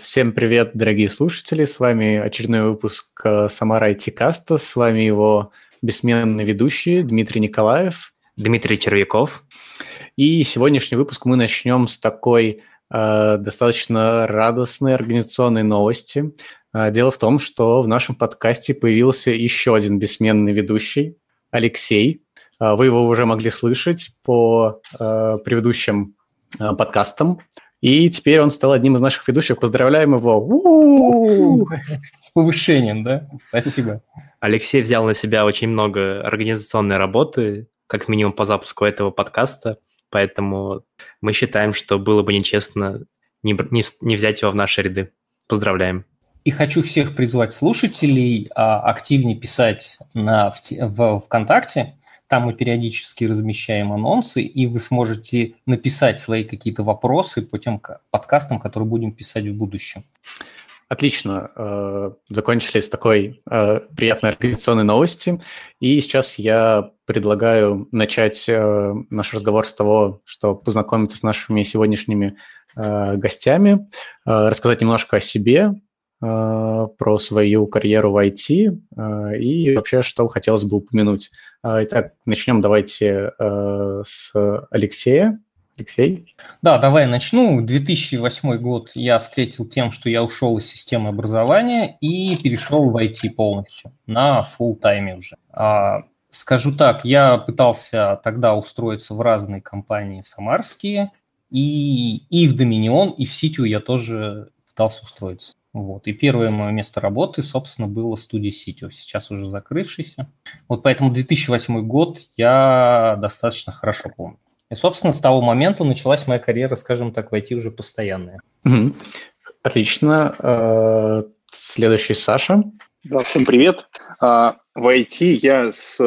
Всем привет, дорогие слушатели. С вами очередной выпуск э, Самара IT Каста. С вами его бессменный ведущий Дмитрий Николаев. Дмитрий Червяков. И сегодняшний выпуск мы начнем с такой э, достаточно радостной организационной новости. Э, дело в том, что в нашем подкасте появился еще один бессменный ведущий, Алексей. Э, вы его уже могли слышать по э, предыдущим э, подкастам. И теперь он стал одним из наших ведущих. Поздравляем его! С повышением, да? Спасибо. Алексей взял на себя очень много организационной работы, как минимум по запуску этого подкаста, поэтому мы считаем, что было бы нечестно не, не, не взять его в наши ряды. Поздравляем. И хочу всех призвать слушателей а, активнее писать на, в, в ВКонтакте, там мы периодически размещаем анонсы, и вы сможете написать свои какие-то вопросы по тем подкастам, которые будем писать в будущем. Отлично. Э, закончили с такой э, приятной организационной новости. И сейчас я предлагаю начать э, наш разговор с того, что познакомиться с нашими сегодняшними гостями, рассказать немножко о себе, про свою карьеру в IT и вообще, что хотелось бы упомянуть. Итак, начнем давайте с Алексея. Алексей? Да, давай начну. 2008 год я встретил тем, что я ушел из системы образования и перешел в IT полностью, на full тайме уже. А, скажу так, я пытался тогда устроиться в разные компании самарские, и, и в Доминион, и в Ситию я тоже пытался устроиться. Вот. И первое мое место работы, собственно, было студия Ситио, сейчас уже закрывшийся. Вот поэтому 2008 год я достаточно хорошо помню. И, собственно, с того момента началась моя карьера, скажем так, войти уже постоянная. Угу. Отлично. Э, следующий Саша. Да, всем привет. А, в IT я с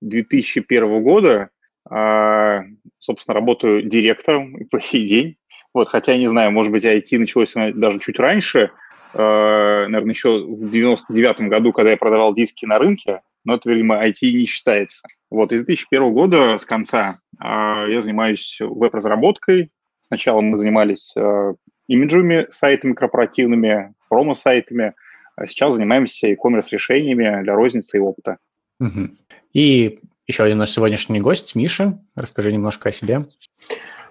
2001 года, а, собственно, работаю директором по сей день. Вот, хотя, не знаю, может быть, IT началось даже чуть раньше, а, наверное, еще в 99 году, когда я продавал диски на рынке, но это, видимо, IT не считается. Вот, из 2001 года, с конца, а, я занимаюсь веб-разработкой. Сначала мы занимались а, имиджевыми сайтами корпоративными, промо-сайтами, а сейчас занимаемся e-commerce решениями для розницы и опыта. Угу. И еще один наш сегодняшний гость, Миша. Расскажи немножко о себе.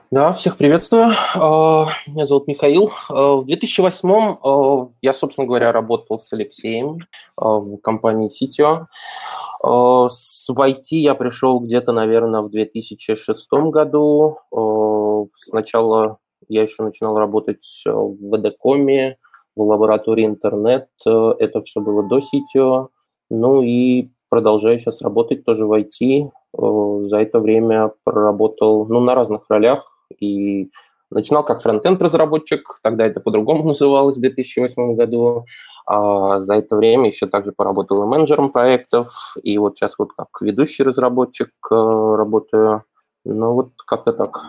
Да, всех приветствую. Меня зовут Михаил. В 2008 я, собственно говоря, работал с Алексеем в компании Sitio. С IT я пришел где-то, наверное, в 2006 году. Сначала я еще начинал работать в ВДКоме, в лаборатории интернет. Это все было до Ситио. Ну и продолжаю сейчас работать тоже в IT. За это время проработал ну, на разных ролях. И начинал как фронтенд разработчик, тогда это по-другому называлось в 2008 году. А за это время еще также поработал и менеджером проектов, и вот сейчас вот как ведущий разработчик э, работаю. Ну вот как-то так.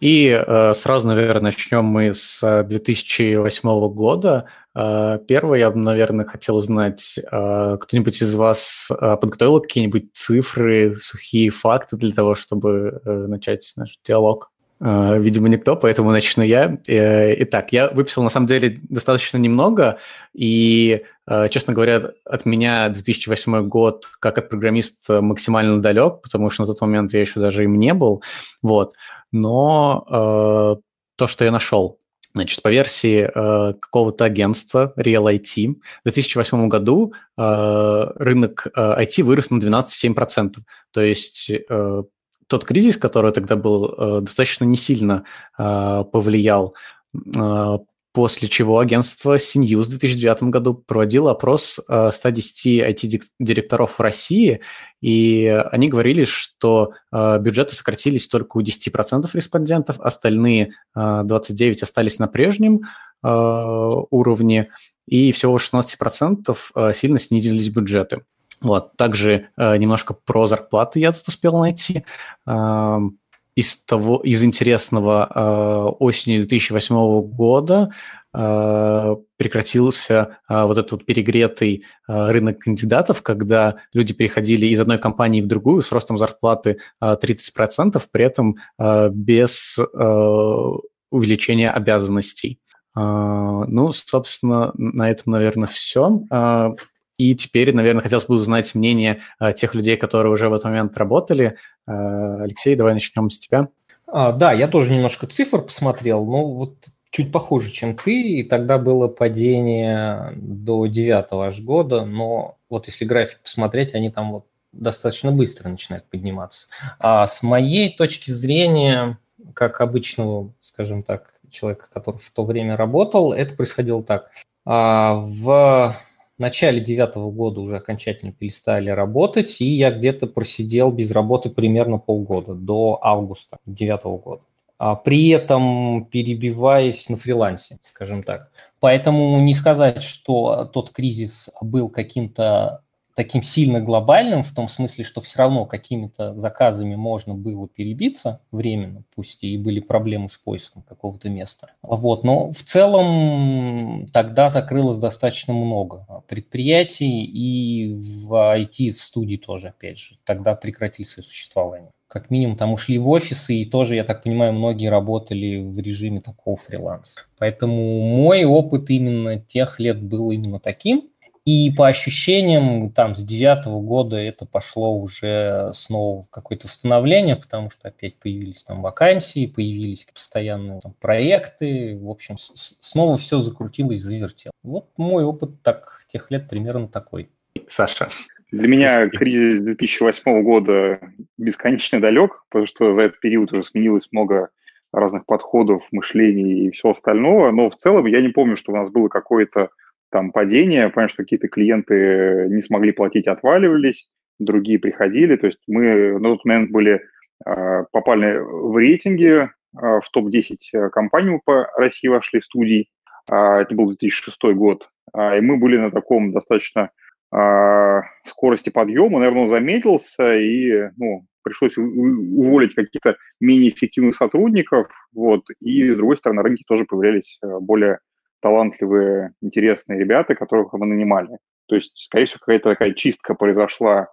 И э, сразу, наверное, начнем мы с 2008 э, года. Э, первое, я бы, наверное, хотел узнать, кто-нибудь из вас подготовил какие-нибудь цифры, сухие факты для того, чтобы начать наш диалог? Uh, видимо, никто, поэтому начну я. Uh, итак, я выписал, на самом деле, достаточно немного, и, uh, честно говоря, от меня 2008 год как от программиста максимально далек, потому что на тот момент я еще даже им не был, вот. Но то, что я нашел, Значит, по версии э, какого-то агентства Real IT в 2008 году э, рынок э, IT вырос на 12,7%. То есть э, тот кризис, который тогда был, э, достаточно не сильно э, повлиял, э, после чего агентство CNews в 2009 году проводило опрос 110 IT-директоров в России, и они говорили, что бюджеты сократились только у 10% респондентов, остальные 29 остались на прежнем уровне, и всего 16% сильно снизились бюджеты. Вот, также э, немножко про зарплаты я тут успел найти. Э, из того, из интересного э, осенью 2008 года э, прекратился э, вот этот вот перегретый э, рынок кандидатов, когда люди переходили из одной компании в другую с ростом зарплаты э, 30%, при этом э, без э, увеличения обязанностей. Ну, собственно, на этом, наверное, все. И теперь, наверное, хотелось бы узнать мнение тех людей, которые уже в этот момент работали. Алексей, давай начнем с тебя. А, да, я тоже немножко цифр посмотрел. Ну, вот чуть похуже, чем ты, и тогда было падение до девятого аж года, но вот если график посмотреть, они там вот достаточно быстро начинают подниматься. А с моей точки зрения, как обычного, скажем так, человека, который в то время работал, это происходило так. А в начале девятого года уже окончательно перестали работать, и я где-то просидел без работы примерно полгода, до августа девятого года. А при этом перебиваясь на фрилансе, скажем так. Поэтому не сказать, что тот кризис был каким-то таким сильно глобальным, в том смысле, что все равно какими-то заказами можно было перебиться временно, пусть и были проблемы с поиском какого-то места. Вот, но в целом тогда закрылось достаточно много предприятий, и в IT-студии тоже, опять же, тогда прекратили свое существование. Как минимум там ушли в офисы, и тоже, я так понимаю, многие работали в режиме такого фриланса. Поэтому мой опыт именно тех лет был именно таким – и по ощущениям, там, с девятого года это пошло уже снова в какое-то восстановление, потому что опять появились там вакансии, появились постоянные там, проекты. В общем, снова все закрутилось, завертело. Вот мой опыт так, тех лет примерно такой. Саша. Для меня кризис 2008 года бесконечно далек, потому что за этот период уже сменилось много разных подходов, мышлений и всего остального. Но в целом я не помню, что у нас было какое-то там падение, понятно, что какие-то клиенты не смогли платить, отваливались, другие приходили, то есть мы на тот момент были, а, попали в рейтинге, а, в топ-10 э, компаний по России вошли студий, а, это был 2006 год, и мы были на таком достаточно скорости подъема, наверное, он заметился, и ну, пришлось уволить каких-то менее эффективных сотрудников, вот, и, с другой стороны, на рынке тоже появлялись э, более талантливые, интересные ребята, которых мы нанимали. То есть, скорее всего, какая-то такая чистка произошла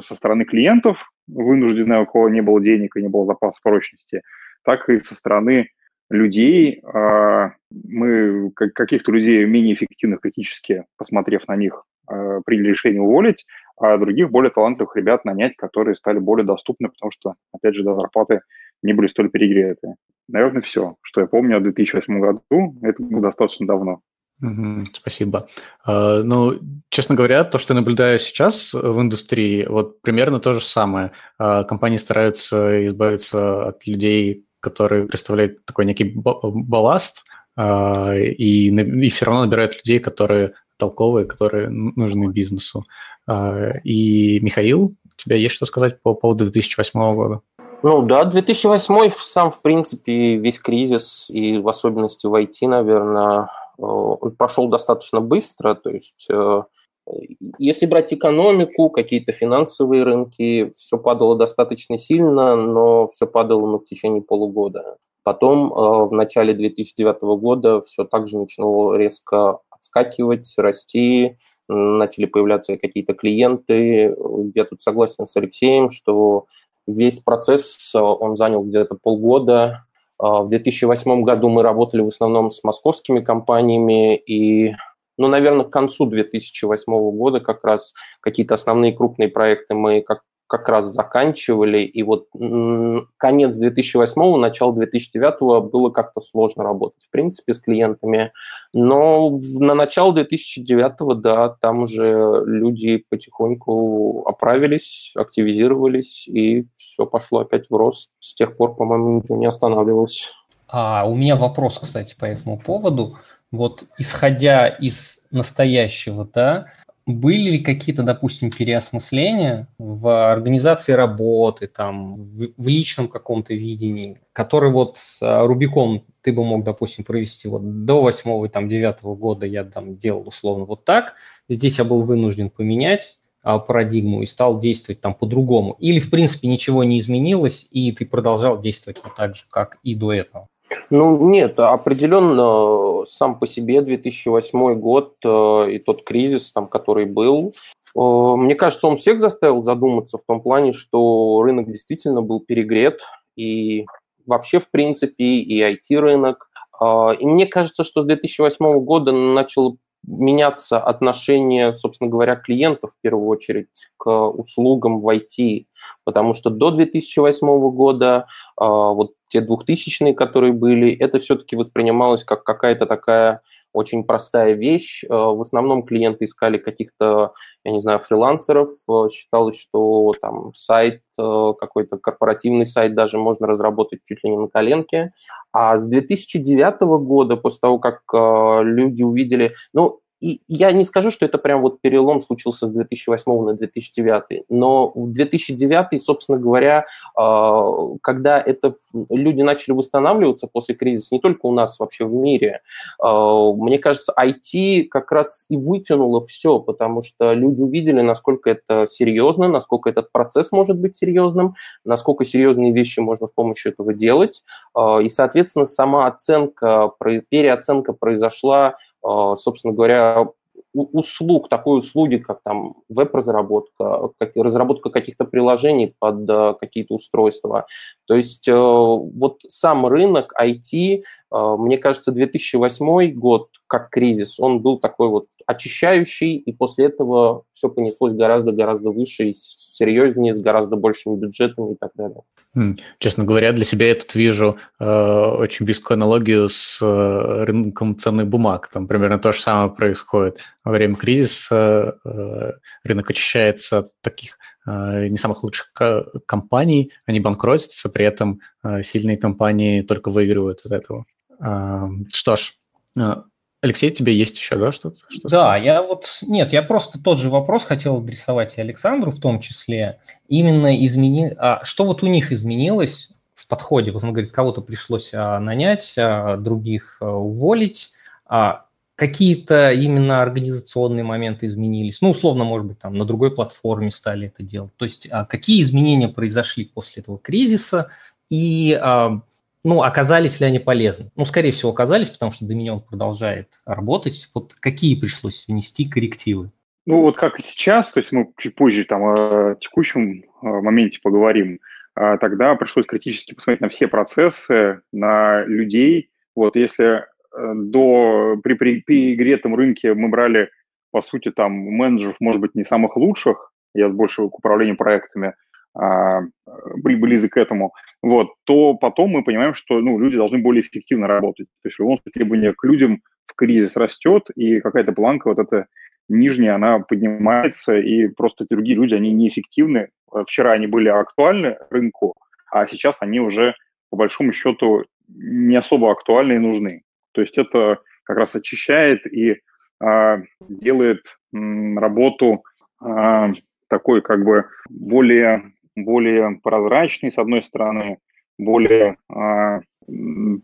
со стороны клиентов, вынужденная, у кого не было денег и не было запаса прочности, так и со стороны людей. А, мы каких-то людей менее эффективных критически, посмотрев на них, а, приняли решение уволить, а других более талантливых ребят нанять, которые стали более доступны, потому что, опять же, до зарплаты не были столь перегреты. Наверное, все, что я помню о 2008 году. Это было достаточно давно. спасибо. Uh, ну, честно говоря, то, что я наблюдаю сейчас в индустрии, вот примерно то же самое. Uh, компании стараются избавиться от людей, которые представляют такой некий балласт, uh, и, и все равно набирают людей, которые толковые, которые нужны бизнесу. И, Михаил, у тебя есть что сказать по поводу 2008 года? Ну да, 2008 сам, в принципе, весь кризис, и в особенности в IT, наверное, э, он прошел достаточно быстро. То есть, э, если брать экономику, какие-то финансовые рынки, все падало достаточно сильно, но все падало ну, в течение полугода. Потом э, в начале 2009 года все также начало резко отскакивать, расти, начали появляться какие-то клиенты. Я тут согласен с Алексеем, что Весь процесс, э, он занял где-то полгода. Э, в 2008 году мы работали в основном с московскими компаниями, и, ну, наверное, к концу 2008 года как раз какие-то основные крупные проекты мы как как раз заканчивали, и вот конец 2008 начало 2009 было как-то сложно работать, в принципе, с клиентами, но на начало 2009 да, там уже люди потихоньку оправились, активизировались, и все пошло опять в рост. С тех пор, по-моему, ничего не останавливалось. А у меня вопрос, кстати, по этому поводу. Вот исходя из настоящего, да, были ли какие-то, допустим, переосмысления в организации работы, там, в, в личном каком-то видении, который вот с а, Рубиком ты бы мог, допустим, провести вот до восьмого, там, девятого года я там делал условно вот так, здесь я был вынужден поменять а, парадигму и стал действовать там по-другому. Или, в принципе, ничего не изменилось, и ты продолжал действовать вот так же, как и до этого. Ну, нет, определенно сам по себе 2008 год э, и тот кризис, там, который был, э, мне кажется, он всех заставил задуматься в том плане, что рынок действительно был перегрет, и вообще, в принципе, и IT-рынок. И мне кажется, что с 2008 года начало меняться отношение, собственно говоря, клиентов в первую очередь к услугам в IT, потому что до 2008 года вот те двухтысячные, которые были, это все-таки воспринималось как какая-то такая очень простая вещь. Э, в основном клиенты искали каких-то, я не знаю, фрилансеров. Э, считалось, что там сайт, э, какой-то корпоративный сайт даже можно разработать чуть ли не на коленке. А с 2009 года, после того, как люди увидели... Ну, и я не скажу, что это прям вот перелом случился с 2008 на 2009, но в 2009, собственно говоря, а, когда это люди начали восстанавливаться после кризиса, не только у нас вообще в мире, а, мне кажется, IT как раз и вытянуло все, потому что люди увидели, насколько это серьезно, насколько этот процесс может быть серьезным, насколько серьезные вещи можно с помощью этого делать, а, и, соответственно, сама оценка, переоценка произошла собственно говоря, услуг, такой услуги, как там веб-разработка, как, разработка каких-то приложений под uh, какие-то устройства. То есть uh, вот сам рынок IT, мне кажется, 2008 год как кризис, он был такой вот очищающий, и после этого все понеслось гораздо-гораздо выше и серьезнее, с гораздо большими бюджетами и так далее. Честно говоря, для себя я тут вижу э, очень близкую аналогию с э, рынком ценных бумаг. Там примерно то же самое происходит. Во время кризиса э, рынок очищается от таких э, не самых лучших компаний, они банкротятся, при этом э, сильные компании только выигрывают от этого. Что ж, э, Алексей, тебе есть еще, да, что-то? Что да, я вот... Нет, я просто тот же вопрос хотел адресовать и Александру в том числе. Именно измени... А, что вот у них изменилось в подходе? Вот он говорит, кого-то пришлось а, нанять, а, других а, уволить. А, какие-то именно организационные моменты изменились? Ну, условно, может быть, там на другой платформе стали это делать. То есть а, какие изменения произошли после этого кризиса? И... А, ну, оказались ли они полезны? Ну, скорее всего, оказались, потому что Dominion продолжает работать. Вот какие пришлось внести коррективы? Ну, вот как и сейчас, то есть мы чуть позже там о текущем моменте поговорим, а тогда пришлось критически посмотреть на все процессы, на людей. Вот если э, до, при, при, при перегретом рынке мы брали, по сути, там менеджеров, может быть, не самых лучших, я больше к управлению проектами, близок к этому, вот, то потом мы понимаем, что ну, люди должны более эффективно работать. То есть в любом случае требование к людям в кризис растет, и какая-то планка вот эта нижняя, она поднимается, и просто другие люди, они неэффективны. Вчера они были актуальны рынку, а сейчас они уже, по большому счету, не особо актуальны и нужны. То есть это как раз очищает и а, делает м, работу а, такой как бы более более прозрачный, с одной стороны, более а,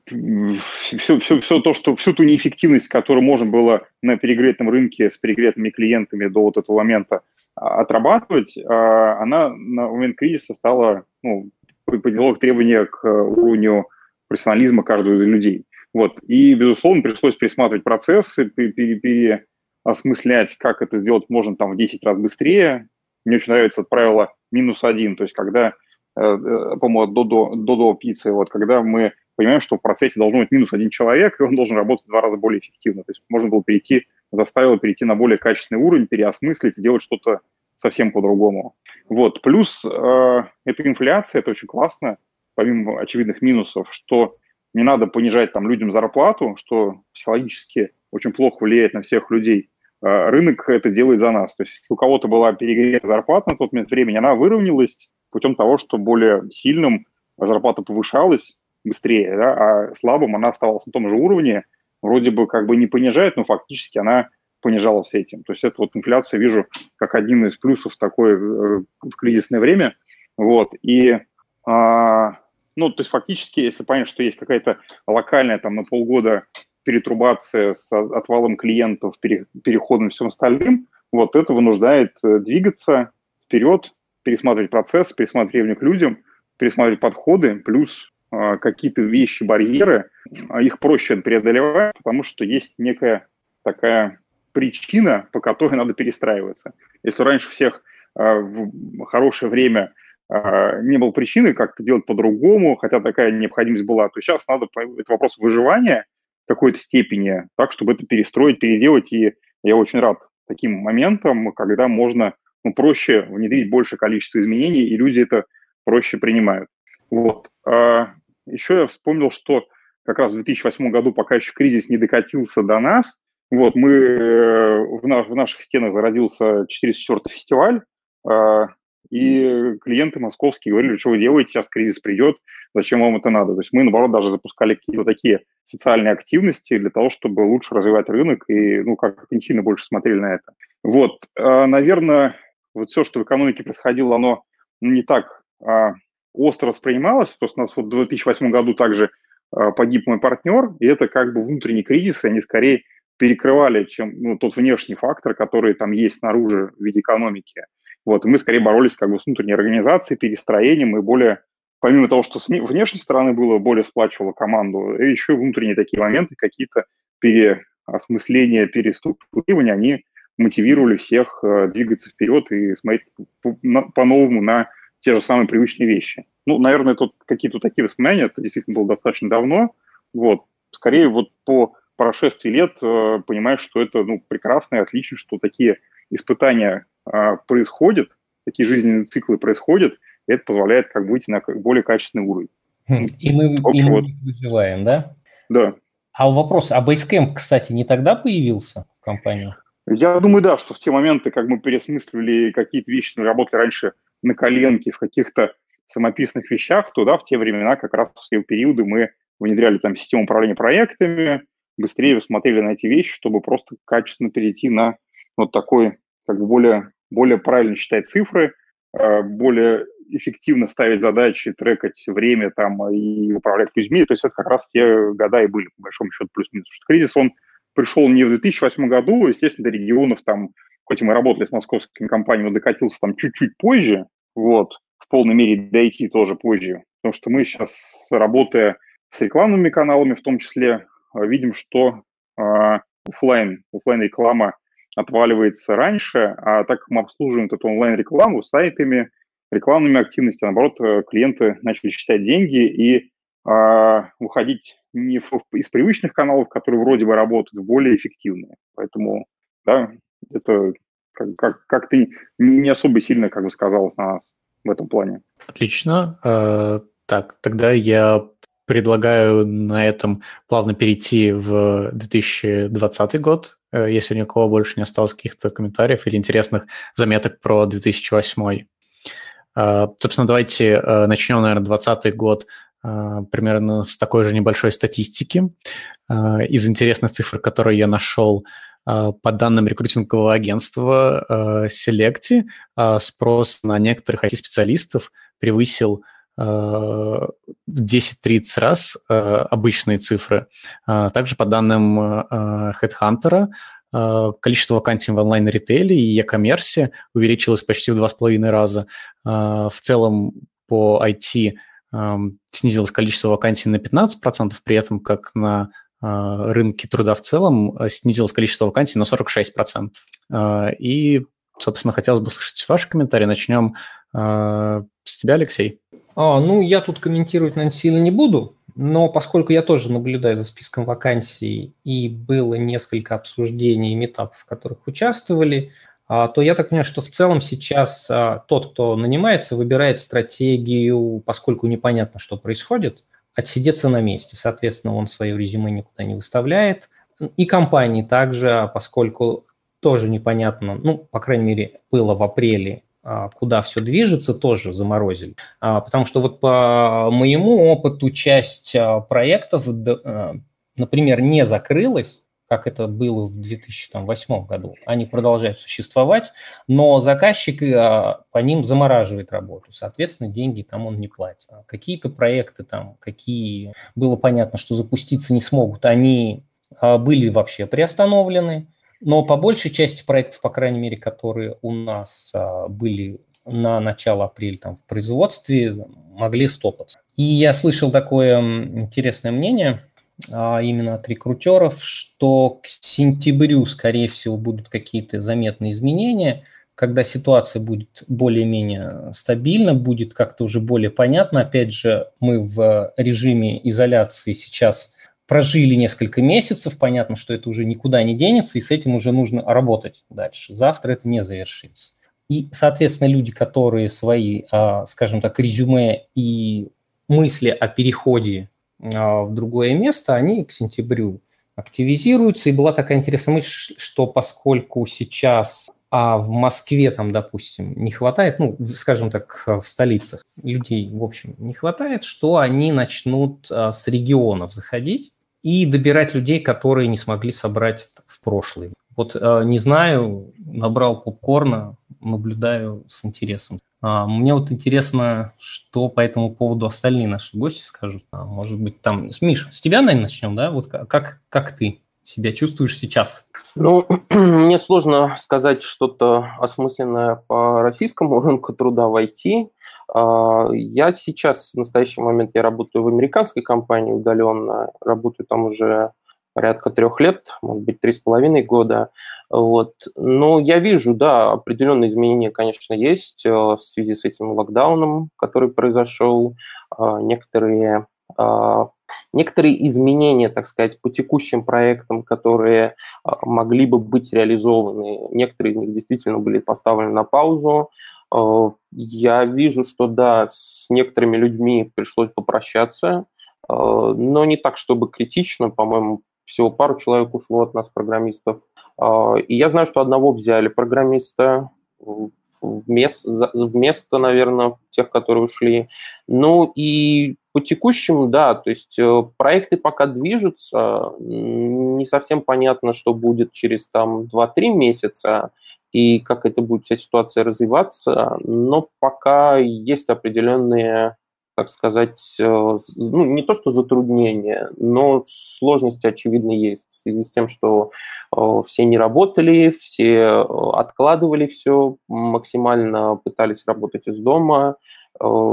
все, все, все то, что всю ту неэффективность, которую можно было на перегретом рынке с перегретыми клиентами до вот этого момента а, отрабатывать, а, она на момент кризиса стала, ну, подняла требования к уровню профессионализма каждого из людей. Вот. И, безусловно, пришлось пересматривать процессы, переосмыслять, как это сделать можно там в 10 раз быстрее. Мне очень нравится это правило минус один, то есть когда, э, э, по-моему, до, до, до, до пиццы, вот, когда мы понимаем, что в процессе должно быть минус один человек, и он должен работать в два раза более эффективно. То есть можно было перейти, заставило перейти на более качественный уровень, переосмыслить и делать что-то совсем по-другому. Вот. Плюс э, эта инфляция, это очень классно, помимо очевидных минусов, что не надо понижать там людям зарплату, что психологически очень плохо влияет на всех людей. Э, рынок это делает за нас. То есть если у кого-то была перегрета зарплата на тот момент времени, она выровнялась путем того, что более сильным зарплата повышалась быстрее, да, а слабым она оставалась на том же уровне, вроде бы как бы не понижает, но фактически она понижалась этим. То есть это вот инфляцию вижу как один из плюсов такой э, в кризисное время. Вот. И а, ну, то есть фактически, если понять, что есть какая-то локальная там на полгода перетрубация с отвалом клиентов, переходом и всем остальным, вот это вынуждает э, двигаться вперед, пересматривать процесс, пересматривать требования к людям, пересматривать подходы, плюс э, какие-то вещи, барьеры, а их проще преодолевать, потому что есть некая такая причина, по которой надо перестраиваться. Если раньше всех э, в хорошее время э, не было причины как-то делать по-другому, хотя такая необходимость была, то сейчас надо, это вопрос выживания, какой-то степени, так, чтобы это перестроить, переделать. И я очень рад таким моментам, когда можно ну, проще внедрить большее количество изменений, и люди это проще принимают. Вот. А еще я вспомнил, что как раз в 2008 году, пока еще кризис не докатился до нас, вот, мы, э, в, на, в наших стенах зародился 404 фестиваль, э, и клиенты московские говорили, что вы делаете, сейчас кризис придет, зачем вам это надо. То есть мы, наоборот, даже запускали какие-то такие социальные активности для того, чтобы лучше развивать рынок и, ну, как-то не сильно больше смотрели на это. Вот, э, наверное, вот все, что в экономике происходило, оно не так а, остро воспринималось. То есть у нас вот в 2008 году также а, погиб мой партнер, и это как бы внутренний кризис, и они скорее перекрывали, чем ну, тот внешний фактор, который там есть снаружи в виде экономики. Вот, и мы скорее боролись как бы с внутренней организацией, перестроением и более, помимо того, что с внешней стороны было, более сплачивало команду, и еще внутренние такие моменты, какие-то переосмысления, переструктурирования, они мотивировали всех э, двигаться вперед и смотреть по-новому на те же самые привычные вещи. Ну, наверное, тут какие-то такие воспоминания, это действительно было достаточно давно. Вот. Скорее, вот по прошествии лет э, понимаешь, что это ну, прекрасно и отлично, что такие испытания э, происходят, такие жизненные циклы происходят, и это позволяет как бы выйти на более качественный уровень. Хм, и мы, общем, и мы вот. выживаем, да? Да. А вопрос, а Basecamp, кстати, не тогда появился в компании? Я думаю, да, что в те моменты, как мы пересмысливали какие-то вещи, мы работали раньше на коленке в каких-то самописных вещах, то да, в те времена, как раз в те периоды мы внедряли там систему управления проектами, быстрее смотрели на эти вещи, чтобы просто качественно перейти на вот такой, как бы более, более правильно считать цифры, э, более эффективно ставить задачи, трекать время там и управлять людьми. То есть это как раз те года и были, по большому счету, плюс-минус. Что кризис, он пришел не в 2008 году, естественно, до регионов там, хоть и мы работали с московскими компаниями, но докатился там чуть-чуть позже, вот, в полной мере дойти тоже позже, потому что мы сейчас, работая с рекламными каналами в том числе, э, видим, что э, офлайн, офлайн реклама отваливается раньше, а так как мы обслуживаем эту онлайн-рекламу сайтами, рекламными активностями, наоборот, э, клиенты начали считать деньги и э, уходить не в, из привычных каналов, которые вроде бы работают, в более эффективные. Поэтому, да, это как, как, как-то не особо сильно, как бы сказалось на нас в этом плане. Отлично. Э, так, тогда я предлагаю на этом плавно перейти в 2020 год, э, если у кого больше не осталось каких-то комментариев или интересных заметок про 2008. Э, собственно, давайте начнем, наверное, 2020 год примерно с такой же небольшой статистики. Из интересных цифр, которые я нашел, по данным рекрутингового агентства Selecti, спрос на некоторых IT-специалистов превысил 10-30 раз обычные цифры. А, также по данным HeadHunter, количество вакансий в онлайн-ритейле и e-коммерсе увеличилось почти в 2,5 раза. В целом по IT снизилось количество вакансий на 15%, при этом как на рынке труда в целом снизилось количество вакансий на 46%. А, и, собственно, хотелось бы услышать ваши комментарии. Начнем с тебя, Алексей. А, ну, я тут комментировать, наверное, сильно не буду, но поскольку я тоже наблюдаю за списком вакансий и было несколько обсуждений и метапов, в которых участвовали, то я так понимаю, что в целом сейчас тот, кто нанимается, выбирает стратегию, поскольку непонятно, что происходит, отсидеться на месте. Соответственно, он свое резюме никуда не выставляет. И компании также, поскольку тоже непонятно, ну, по крайней мере, было в апреле, а, куда все движется, тоже заморозили. А, потому что вот по моему опыту часть а, проектов, например, не закрылась, как это было в 2008 году. Они продолжают существовать, но заказчик а, по ним замораживает работу. Соответственно, деньги там он не платит. А какие-то проекты там, какие было понятно, что запуститься не смогут, они а, были вообще приостановлены. Но по большей части проектов, по крайней мере, которые у нас были на начало апреля там, в производстве, могли стопаться. И я слышал такое интересное мнение – а именно от рекрутеров, что к сентябрю, скорее всего, будут какие-то заметные изменения, когда ситуация будет более-менее стабильна, будет как-то уже более понятно. Опять же, мы в режиме изоляции сейчас прожили несколько месяцев, понятно, что это уже никуда не денется, и с этим уже нужно работать дальше. Завтра это не завершится. И, соответственно, люди, которые свои, а, скажем так, резюме и мысли о переходе а, в другое место, они к сентябрю активизируются. И была такая интересная мысль, что поскольку сейчас а в Москве там, допустим, не хватает, ну, скажем так, в столицах людей, в общем, не хватает, что они начнут а, с регионов заходить и добирать людей, которые не смогли собрать в прошлый. Вот а, не знаю, набрал попкорна, наблюдаю с интересом. А, мне вот интересно, что по этому поводу остальные наши гости скажут. А, может быть, там... Миш, с тебя, наверное, начнем, да? Вот как, как ты? Себя чувствуешь сейчас? Ну, мне сложно сказать что-то осмысленное по российскому рынку труда в IT. А, я сейчас, в настоящий момент, я работаю в американской компании удаленно, работаю там уже порядка трех лет, может быть, три с половиной года. Вот. Но я вижу, да, определенные изменения, конечно, есть э, в связи с этим локдауном, который произошел. А, некоторые а, некоторые изменения, так сказать, по текущим проектам, которые а, могли бы быть реализованы, некоторые из них действительно были поставлены на паузу. А, я вижу, что да, с некоторыми людьми пришлось попрощаться, но не так, чтобы критично, по-моему, всего пару человек ушло от нас, программистов. И я знаю, что одного взяли программиста, вместо, вместо, наверное, тех, которые ушли. Ну и по текущему, да, то есть э, проекты пока движутся, не совсем понятно, что будет через там 2-3 месяца и как это будет вся ситуация развиваться, но пока есть определенные так сказать, э, ну, не то что затруднения, но сложности, очевидно, есть в связи с тем, что э, все не работали, все э, откладывали все, максимально пытались работать из дома,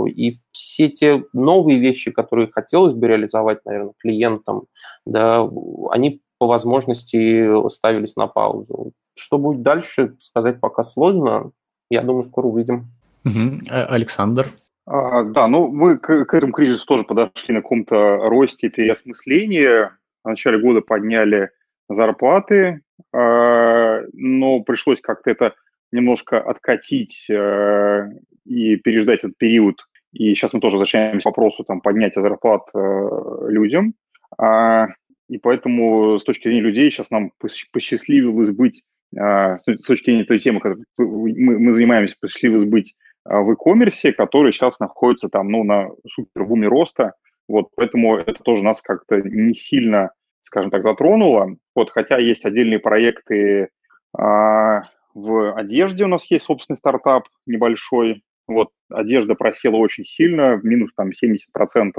и все те новые вещи, которые хотелось бы реализовать, наверное, клиентам, да, они по возможности ставились на паузу. Что будет дальше, сказать пока сложно. Я думаю, скоро увидим. Угу. Александр? А, да, ну мы к, к этому кризису тоже подошли на каком-то росте переосмыслении. В начале года подняли зарплаты, э, но пришлось как-то это немножко откатить э, и переждать этот период. И сейчас мы тоже возвращаемся к вопросу там, поднятия зарплат э, людям. А, и поэтому с точки зрения людей сейчас нам посчастливилось быть, с точки зрения той темы, которой мы, мы занимаемся, посчастливилось быть в e-commerce, который сейчас находится там, ну, на супер буме роста. Вот, поэтому это тоже нас как-то не сильно, скажем так, затронуло. Вот, хотя есть отдельные проекты а, в одежде у нас есть собственный стартап небольшой. Вот, одежда просела очень сильно, минус там 70%,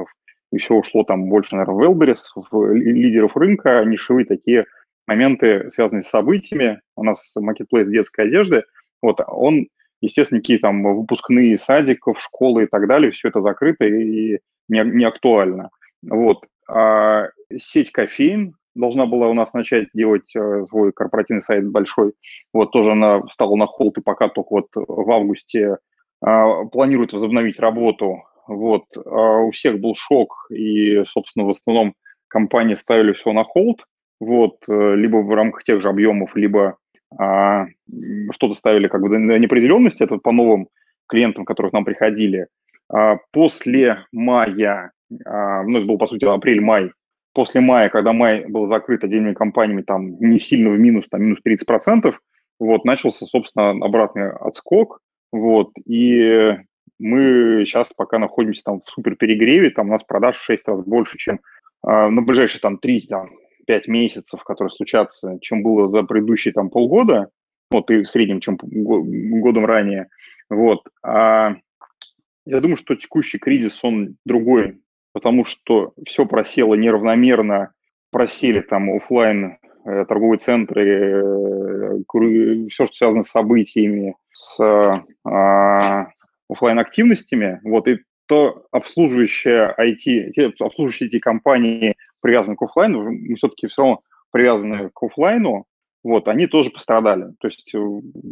и все ушло там больше, наверное, в Wildberries, в лидеров рынка, нишевые такие моменты, связанные с событиями. У нас marketplace детской одежды, вот, он Естественно, какие там выпускные садиков, школы и так далее, все это закрыто и не, не актуально. Вот. А сеть кофеин должна была у нас начать делать э, свой корпоративный сайт большой. Вот тоже она встала на холд, и пока только вот в августе а, планирует возобновить работу. Вот. А у всех был шок, и, собственно, в основном компании ставили все на холд. Вот. Э, либо в рамках тех же объемов, либо а, что-то ставили как бы на неопределенность, это по новым клиентам, которые к нам приходили. А, после мая, а, ну, это был, по сути, апрель-май, после мая, когда май был закрыт отдельными компаниями, там, не сильно в минус, там, минус 30%, вот, начался, собственно, обратный отскок, вот, и мы сейчас пока находимся там в супер перегреве, там у нас продаж в 6 раз больше, чем э, на ближайшие там 3, там, 5 месяцев, которые случатся, чем было за предыдущие там полгода, вот и в среднем, чем годом ранее. Вот. А я думаю, что текущий кризис, он другой, потому что все просело неравномерно, просели там офлайн э, торговые центры, э, все, что связано с событиями, с а, офлайн активностями, вот, и то обслуживающие IT, те обслуживающие эти компании привязаны к офлайну, мы все-таки все равно привязаны к офлайну, вот, они тоже пострадали. То есть э,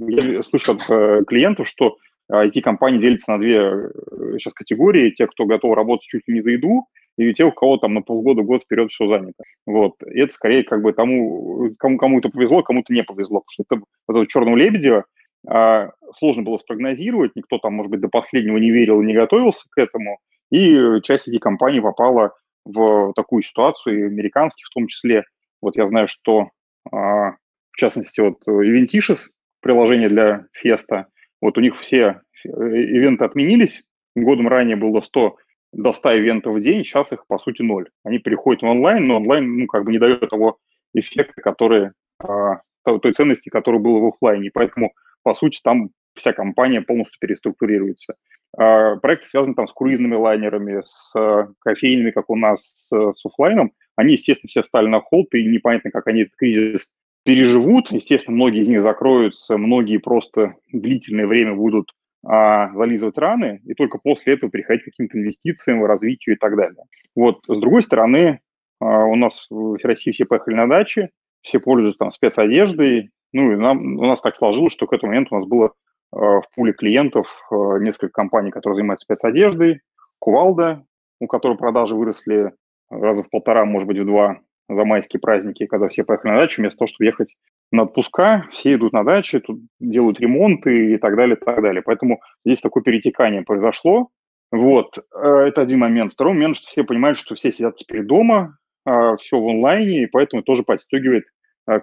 я слышу от э, клиентов, что IT-компании делятся на две сейчас категории. Те, кто готов работать чуть ли не за еду, и те, у кого там на полгода, год вперед все занято. Вот. И это скорее как бы тому, кому, кому-то повезло, кому-то не повезло. Потому что это, вот этого черного лебедя а, сложно было спрогнозировать, никто там, может быть, до последнего не верил и не готовился к этому, и часть этих компаний попала в такую ситуацию, и американских в том числе. Вот я знаю, что, а, в частности, вот Eventishis, приложение для Феста, вот у них все э, ивенты отменились, годом ранее было 100 до 100 ивентов в день, сейчас их, по сути, ноль. Они переходят в онлайн, но онлайн, ну, как бы не дает того эффекта, который, а, той ценности, которая была в офлайне. Поэтому, по сути, там вся компания полностью переструктурируется. А, проекты связаны там с круизными лайнерами, с а, кофейнями, как у нас, с, с офлайном. Они, естественно, все стали на холд, и непонятно, как они этот кризис переживут. Естественно, многие из них закроются, многие просто длительное время будут а, зализывать раны, и только после этого переходить к каким-то инвестициям, развитию и так далее. Вот. С другой стороны, а, у нас в России все поехали на дачи, все пользуются там спецодеждой, ну и нам, у нас так сложилось, что к этому моменту у нас было в пуле клиентов а, несколько компаний, которые занимаются спецодеждой, Кувалда, у которой продажи выросли раза в полтора, может быть, в два за майские праздники, когда все поехали на дачу, вместо того, чтобы ехать на отпуска, все идут на дачи, тут делают ремонты и так далее, и так далее. Поэтому здесь такое перетекание произошло. Вот, э, это один момент. Второй момент, что все понимают, что все сидят теперь дома, все в онлайне, и поэтому тоже подстегивает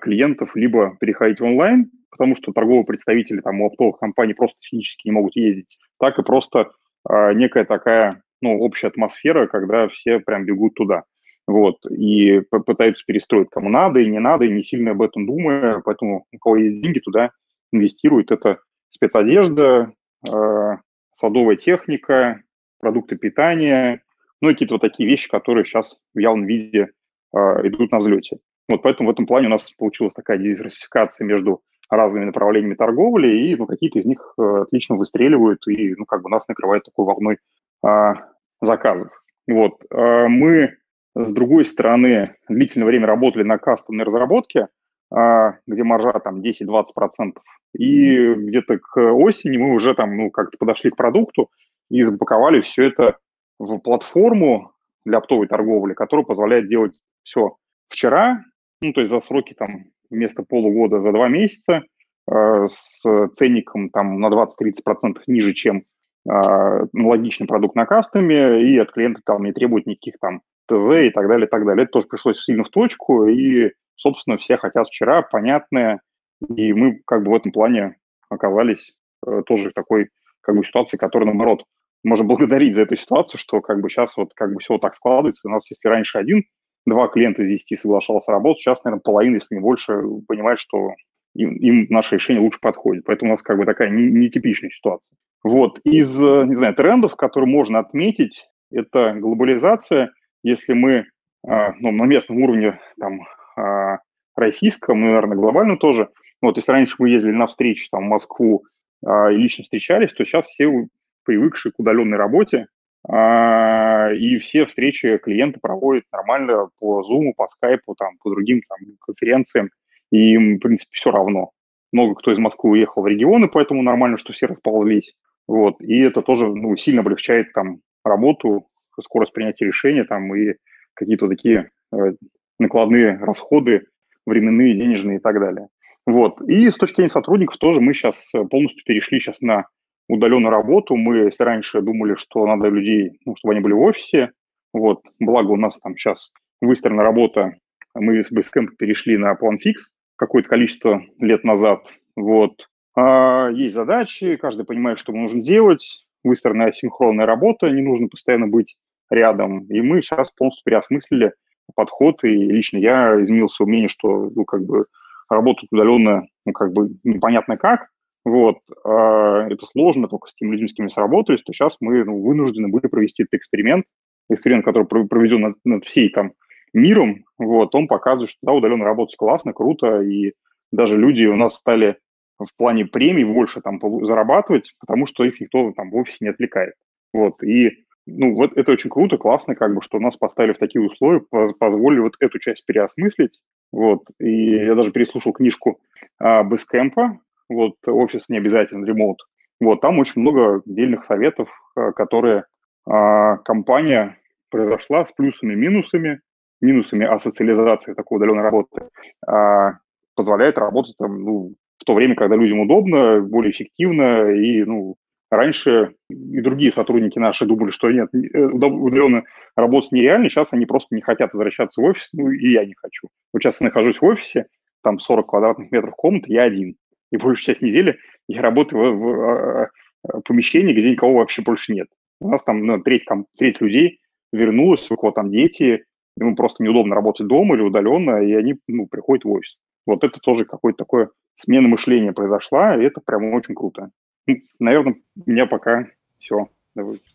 клиентов либо переходить в онлайн, потому что торговые представители там, у оптовых компаний просто физически не могут ездить, так и просто а, некая такая ну, общая атмосфера, когда все прям бегут туда вот, и пытаются перестроить кому надо и не надо, и не сильно об этом думая, поэтому у кого есть деньги, туда инвестируют. Это спецодежда, э, садовая техника, продукты питания, ну и какие-то вот такие вещи, которые сейчас в явном виде э, идут на взлете. Вот поэтому в этом плане у нас получилась такая диверсификация между разными направлениями торговли, и ну, какие-то из них э, отлично выстреливают, и ну, как бы нас накрывает такой волной э, заказов. Вот. Э, мы с другой стороны, длительное время работали на кастомной разработке, а, где маржа там 10-20%. И где-то к осени мы уже там, ну, как-то подошли к продукту и запаковали все это в платформу для оптовой торговли, которая позволяет делать все вчера, ну, то есть за сроки там вместо полугода за два месяца, э, с ценником там на 20-30% ниже, чем э, аналогичный продукт на кастоме, и от клиента там не требует никаких там ТЗ и так далее, и так далее. Это тоже пришлось сильно в точку, и, собственно, все хотят вчера, понятное, и мы как бы в этом плане оказались э, тоже в такой как бы ситуации, которая, наоборот, можно благодарить за эту ситуацию, что как бы сейчас вот как бы все так складывается. У нас, если раньше один, два клиента из десяти соглашался работать, сейчас, наверное, половина, если не больше, понимает, что им, им наше решение лучше подходит. Поэтому у нас как бы такая нетипичная ситуация. Вот. Из, не знаю, трендов, которые можно отметить, это глобализация – если мы а, ну, на местном уровне, там, а, российском, ну, наверное, глобально тоже, вот если раньше мы ездили на встречи там, в Москву а, и лично встречались, то сейчас все привыкшие к удаленной работе, и все встречи клиенты проводят нормально по Zoom, по Skype, там, по другим там, конференциям, и им, в принципе, все равно. Много кто из Москвы уехал в регионы, поэтому нормально, что все расползлись. Вот, и это тоже ну, сильно облегчает там работу скорость принятия решения там и какие-то такие э, накладные расходы, временные, денежные и так далее. Вот. И с точки зрения сотрудников тоже мы сейчас э, полностью перешли сейчас на удаленную работу. Мы, если раньше думали, что надо людей, ну, чтобы они были в офисе, вот, благо у нас там сейчас выстроена работа, мы с Basecamp перешли на PlanFix какое-то количество лет назад, вот. А, есть задачи, каждый понимает, что ему нужно делать, выстроенная синхронная работа, не нужно постоянно быть рядом. И мы сейчас полностью переосмыслили подход, и лично я изменил свое мнение, что, ну, как бы, работать удаленно, ну, как бы, непонятно как, вот, э, это сложно, только с теми людьми, с кем мы сработались, то сейчас мы ну, вынуждены были провести этот эксперимент, эксперимент, который проведен над, над всей там миром, вот, он показывает, что да, удаленно работать классно, круто, и даже люди у нас стали в плане премий больше там зарабатывать, потому что их никто там в офисе не отвлекает. Вот, и ну, вот это очень круто, классно, как бы, что нас поставили в такие условия, позволили вот эту часть переосмыслить, вот, и я даже переслушал книжку а, Бэскэмпа, вот, офис не обязательно ремоут, Вот, там очень много отдельных советов, которые компания произошла с плюсами и минусами, минусами асоциализации такой удаленной работы, позволяет работать там, ну, в то время, когда людям удобно, более эффективно, и, ну, раньше и другие сотрудники наши думали, что нет, э, удаленно работать нереально, сейчас они просто не хотят возвращаться в офис, ну, и я не хочу. Вот сейчас я нахожусь в офисе, там 40 квадратных метров комнаты, я один. И большую часть недели я работаю в, в, а, а, помещении, где никого вообще больше нет. У нас там ну, треть, треть людей вернулась, у кого там дети, ему просто неудобно работать дома или удаленно, и они ну, приходят в офис. Вот это тоже какое-то такое смена мышления произошла, и это прям очень круто. Ну, наверное, у меня пока все.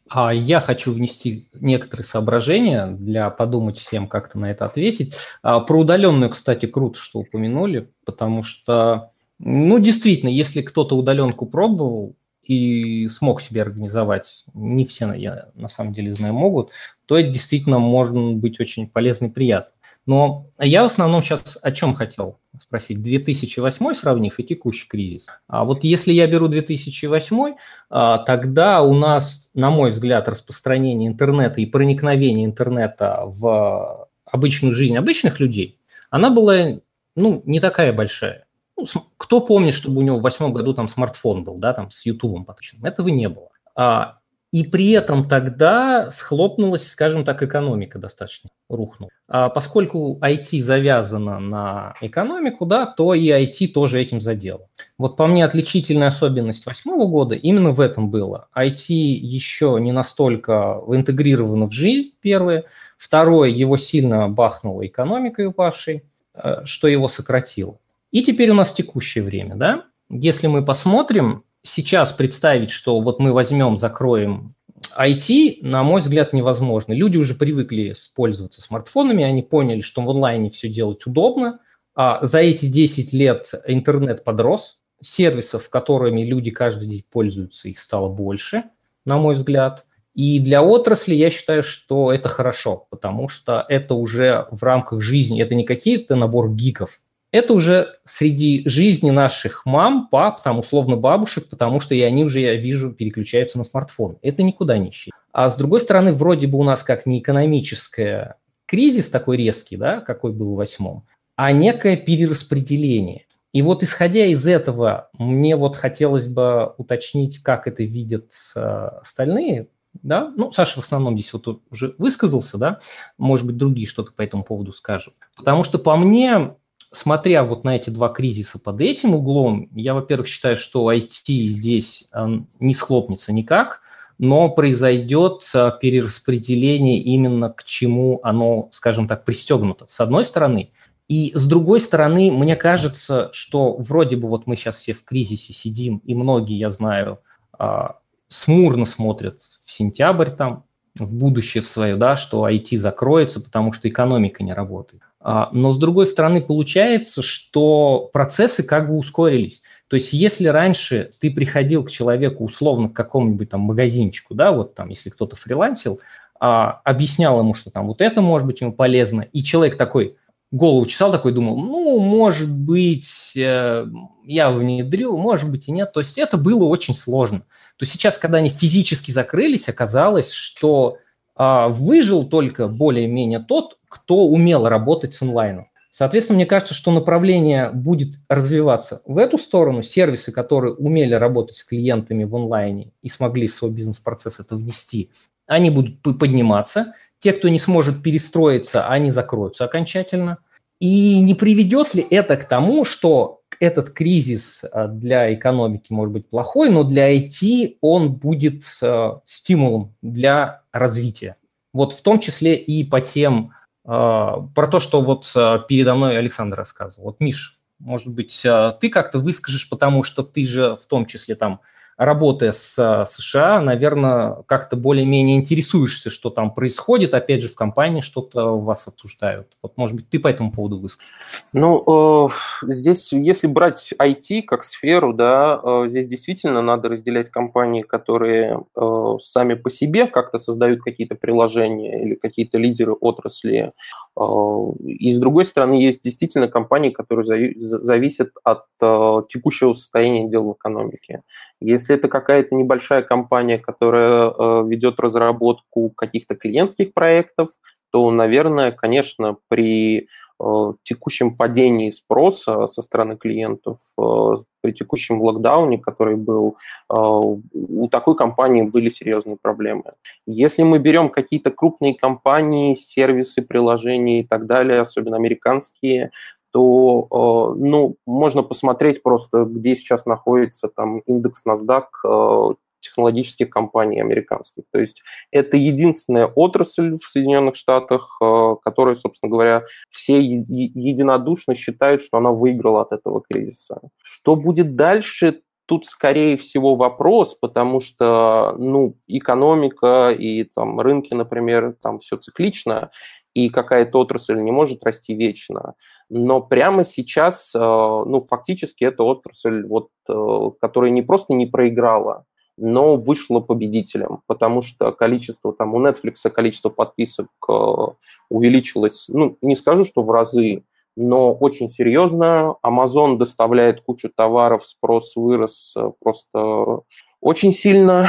А я хочу внести некоторые соображения для подумать всем, как-то на это ответить. А, про удаленную, кстати, круто, что упомянули, потому что, ну, действительно, если кто-то удаленку пробовал, и смог себе организовать, не все, я на самом деле знаю, могут, то это действительно может быть очень полезно и приятно. Но я в основном сейчас о чем хотел спросить. 2008 сравнив и текущий кризис. А вот если я беру 2008, а, тогда у нас, на мой взгляд, распространение интернета и проникновение интернета в обычную жизнь обычных людей, она была ну, не такая большая. Ну, кто помнит, чтобы у него в восьмом году там смартфон был, да, там с Ютубом подключенным? Этого не было. А, и при этом тогда схлопнулась, скажем так, экономика достаточно рухнула. А поскольку IT завязано на экономику, да, то и IT тоже этим задел. Вот по мне отличительная особенность восьмого года именно в этом было. IT еще не настолько интегрировано в жизнь, первое. Второе, его сильно бахнула экономикой упавшей, э, что его сократило. И теперь у нас текущее время, да? Если мы посмотрим, сейчас представить, что вот мы возьмем, закроем IT, на мой взгляд, невозможно. Люди уже привыкли пользоваться смартфонами, они поняли, что в онлайне все делать удобно. А за эти 10 лет интернет подрос, сервисов, которыми люди каждый день пользуются, их стало больше, на мой взгляд. И для отрасли я считаю, что это хорошо, потому что это уже в рамках жизни, это не какие-то набор гиков, это уже среди жизни наших мам, пап, там условно бабушек, потому что и они уже, я вижу, переключаются на смартфон. Это никуда не исчезнет. А с другой стороны, вроде бы у нас как не экономическое кризис такой резкий, да, какой был в восьмом, а некое перераспределение. И вот исходя из этого, мне вот хотелось бы уточнить, как это видят э, остальные, да, ну, Саша в основном здесь вот уже высказался, да, может быть, другие что-то по этому поводу скажут. Потому что по мне смотря вот на эти два кризиса под этим углом, я, во-первых, считаю, что IT здесь не схлопнется никак, но произойдет а, перераспределение именно к чему оно, скажем так, пристегнуто. С одной стороны. И с другой стороны, мне кажется, что вроде бы вот мы сейчас все в кризисе сидим, и многие, я знаю, а, смурно смотрят в сентябрь там, в будущее в свое, да, что IT закроется, потому что экономика не работает. А, но с другой стороны получается, что процессы как бы ускорились. То есть если раньше ты приходил к человеку условно к какому-нибудь там магазинчику, да, вот там если кто-то фрилансил, а, объяснял ему, что там вот это может быть ему полезно, и человек такой голову чесал, такой думал, ну, может быть, э, я внедрю, может быть и нет. То есть это было очень сложно. То сейчас, когда они физически закрылись, оказалось, что а, выжил только более-менее тот, кто умел работать с онлайном. Соответственно, мне кажется, что направление будет развиваться в эту сторону. Сервисы, которые умели работать с клиентами в онлайне и смогли в свой бизнес-процесс это внести, они будут подниматься. Те, кто не сможет перестроиться, они закроются окончательно. И не приведет ли это к тому, что этот кризис а, для экономики может быть плохой, но для IT он будет а, стимулом для развития. Вот в том числе и по тем про то, что вот а, передо мной Александр рассказывал. Вот, Миш, может быть, а, ты как-то выскажешь, потому что ты же в том числе там работая с а, США, наверное, как-то более-менее интересуешься, что там происходит. Опять же, в компании что-то у вас обсуждают. Вот, может быть, ты по этому поводу выскажешь. Ну, э, здесь, если брать IT как сферу, да, э, здесь действительно надо разделять компании, которые э, сами по себе как-то создают какие-то приложения или какие-то лидеры отрасли, И с другой стороны, есть действительно компании, которые зависят от текущего состояния дел в экономике. Если это какая-то небольшая компания, которая ведет разработку каких-то клиентских проектов, то, наверное, конечно, при Э, текущем падении спроса со стороны клиентов, э, при текущем локдауне, который был, э, у такой компании были серьезные проблемы. Если мы берем какие-то крупные компании, сервисы, приложения и так далее, особенно американские, то ну, можно посмотреть просто, где сейчас находится там индекс NASDAQ технологических компаний американских. То есть это единственная отрасль в Соединенных Штатах, э, которая, собственно говоря, все единодушно считают, что она выиграла от этого кризиса. Что будет дальше, тут, скорее всего, вопрос, потому что, ну, экономика и там рынки, например, там все циклично, и какая-то отрасль не может расти вечно. Но прямо сейчас, э, ну, фактически это отрасль, вот, э, которая не просто не проиграла, но вышла победителем, потому что количество там у Netflix количество подписок э, увеличилось, ну, не скажу, что в разы, но очень серьезно. Amazon доставляет кучу товаров, спрос вырос э, просто очень сильно.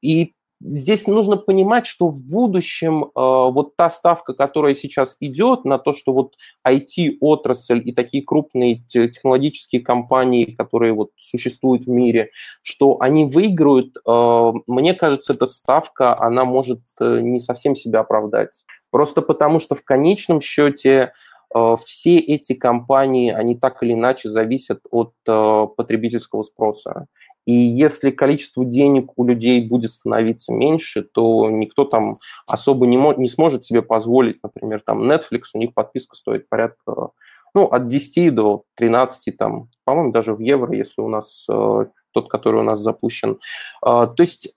И здесь нужно понимать, что в будущем э, вот та ставка, которая сейчас идет на то, что вот IT-отрасль и такие крупные технологические компании, которые вот существуют в мире, что они выиграют, э, мне кажется, эта ставка, она может э, не совсем себя оправдать. Просто потому, что в конечном счете э, все эти компании, они так или иначе зависят от э, потребительского спроса. И если количество денег у людей будет становиться меньше, то никто там особо не, не сможет себе позволить, например, там Netflix, у них подписка стоит порядка ну, от 10 до 13, там, по-моему, даже в евро, если у нас э, тот, который у нас запущен. Э, то есть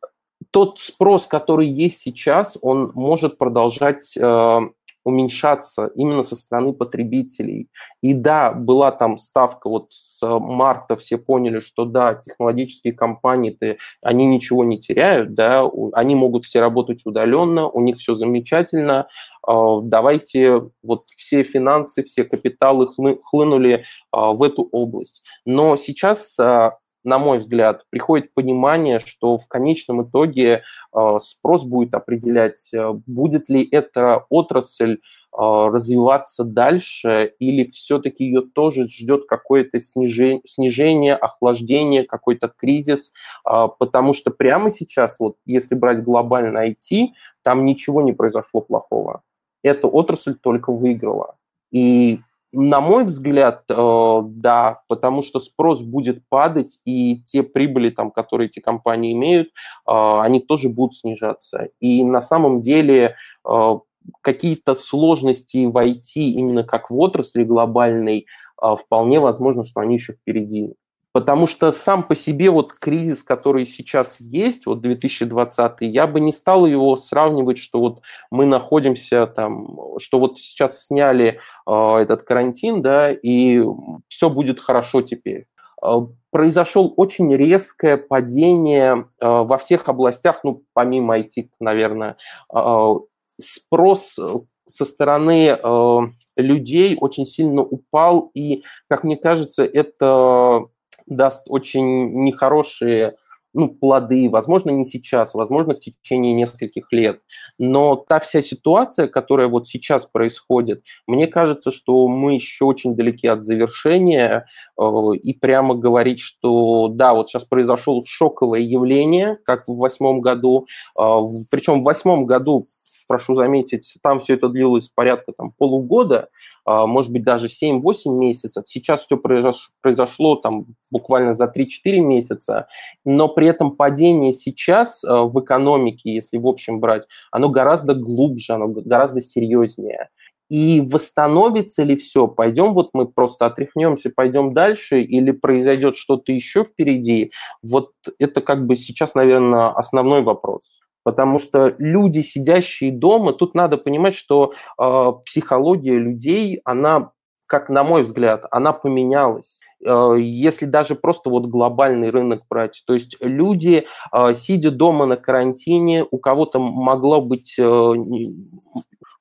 тот спрос, который есть сейчас, он может продолжать э, уменьшаться именно со стороны потребителей. И да, была там ставка, вот с марта все поняли, что да, технологические компании-то, они ничего не теряют, да, они могут все работать удаленно, у них все замечательно, а, давайте вот все финансы, все капиталы хлынули а, в эту область. Но сейчас а, на мой взгляд, приходит понимание, что в конечном итоге э, спрос будет определять, э, будет ли эта отрасль э, развиваться дальше, или все-таки ее тоже ждет какое-то снижение, снижение охлаждение, какой-то кризис, потому что прямо сейчас, вот если брать глобально IT, там ничего не произошло плохого. Эта отрасль только выиграла. И на мой взгляд, э, да, потому что спрос будет падать, и те прибыли, там, которые эти компании имеют, э, они тоже будут снижаться. И на самом деле э, какие-то сложности в IT, именно как в отрасли глобальной, вполне возможно, что они еще впереди. Потому что сам по себе вот кризис, который сейчас есть, вот 2020, я бы не стал его сравнивать, что вот мы находимся там, что вот сейчас сняли э, этот карантин, да, и все будет хорошо теперь. Э, произошел очень резкое падение э, во всех областях, ну, помимо IT, наверное. Э, спрос со стороны э, людей очень сильно упал, и, как мне кажется, это даст очень нехорошие ну, плоды, возможно, не сейчас, возможно, в течение нескольких лет. Но та вся ситуация, которая вот сейчас происходит, мне кажется, что мы еще очень далеки от завершения, э, и прямо говорить, что да, вот сейчас произошло шоковое явление, как в восьмом году, э, причем в восьмом году прошу заметить, там все это длилось порядка там, полугода, может быть, даже 7-8 месяцев. Сейчас все произошло там буквально за 3-4 месяца, но при этом падение сейчас а, в экономике, если в общем брать, оно гораздо глубже, оно гораздо серьезнее. И восстановится ли все? Пойдем вот мы просто отряхнемся, пойдем дальше, или произойдет что-то еще впереди? Вот это как бы сейчас, наверное, основной вопрос. Потому что люди, сидящие дома, тут надо понимать, что э, психология людей, она, как на мой взгляд, она поменялась э, если даже просто вот глобальный рынок брать. То есть люди, э, сидя дома на карантине, у кого-то могло быть,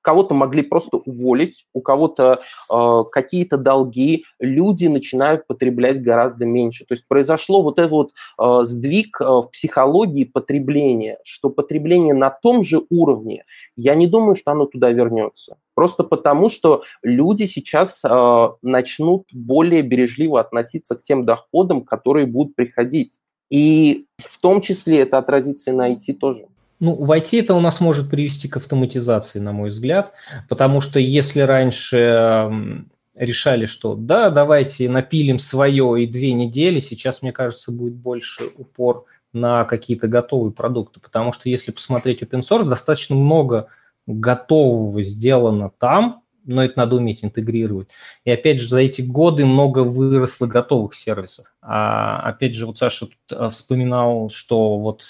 кого-то могли просто уволить, у кого-то э, какие-то долги, люди начинают потреблять гораздо меньше. То есть произошло вот этот вот э, сдвиг э, в психологии потребления, что потребление на том же уровне, я не думаю, что оно туда вернется. Просто потому, что люди сейчас э, начнут более бережливо относиться к тем доходам, которые будут приходить. И в том числе это отразится и на IT тоже. Ну, в IT это у нас может привести к автоматизации, на мой взгляд, потому что если раньше решали, что да, давайте напилим свое и две недели, сейчас, мне кажется, будет больше упор на какие-то готовые продукты, потому что если посмотреть open source, достаточно много готового сделано там, но это надо уметь интегрировать. И опять же, за эти годы много выросло готовых сервисов. А опять же, вот Саша а, вспоминал, что вот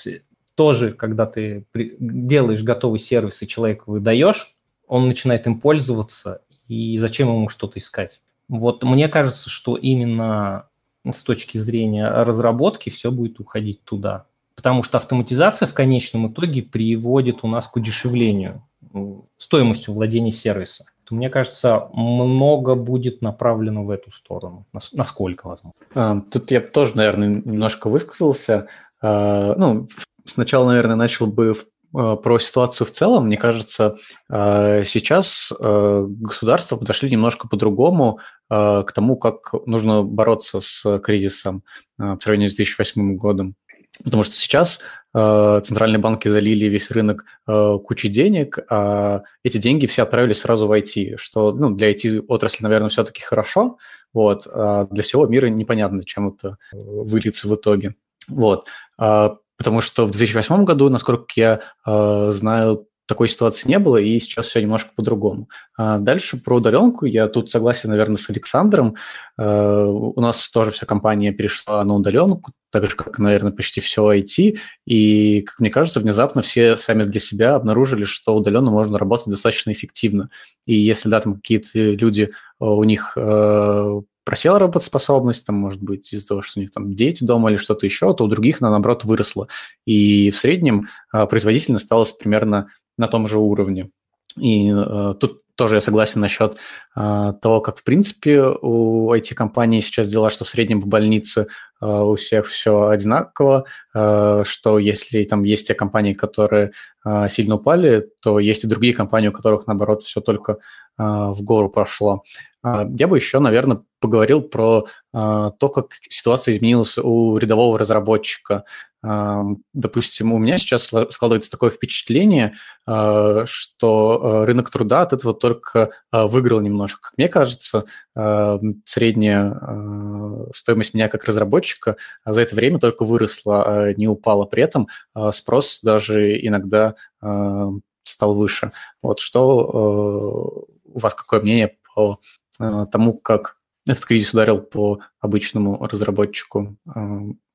тоже, когда ты делаешь готовый сервис и человек выдаешь, он начинает им пользоваться, и зачем ему что-то искать? Вот мне кажется, что именно с точки зрения разработки все будет уходить туда. Потому что автоматизация в конечном итоге приводит у нас к удешевлению стоимостью владения сервиса. То, мне кажется, много будет направлено в эту сторону. Насколько возможно. А, тут я тоже, наверное, немножко высказался. А, ну, сначала, наверное, начал бы а, про ситуацию в целом. Мне кажется, сейчас государства подошли немножко по-другому к тому, как нужно бороться с кризисом по сравнению с 2008 годом. Потому что сейчас центральные банки залили весь рынок кучей денег, а эти деньги все отправились сразу в IT, что ну, для IT-отрасли, наверное, все-таки хорошо, вот, а для всего мира непонятно, чем это выльется в итоге. Вот. Потому что в 2008 году, насколько я э, знаю, такой ситуации не было, и сейчас все немножко по-другому. А дальше про удаленку. Я тут согласен, наверное, с Александром. Э, у нас тоже вся компания перешла на удаленку, так же, как, наверное, почти все IT. И, как мне кажется, внезапно все сами для себя обнаружили, что удаленно можно работать достаточно эффективно. И если, да, там какие-то люди, э, у них э, просела работоспособность, там, может быть, из-за того, что у них там дети дома или что-то еще, то у других она, наоборот, выросла. И в среднем производительность осталась примерно на том же уровне. И э, тут тоже я согласен насчет э, того, как, в принципе, у IT-компаний сейчас дела, что в среднем по больнице э, у всех все одинаково, э, что если там есть те компании, которые э, сильно упали, то есть и другие компании, у которых, наоборот, все только э, в гору прошло. Э, я бы еще, наверное, поговорил про э, то, как ситуация изменилась у рядового разработчика. Допустим, у меня сейчас складывается такое впечатление, а, что а, рынок труда от этого только а, выиграл немножко. Мне кажется, средняя стоимость меня как разработчика за это время только выросла, не упала. При этом спрос даже иногда стал выше. Вот что у вас какое мнение по тому, как этот кризис ударил по обычному разработчику?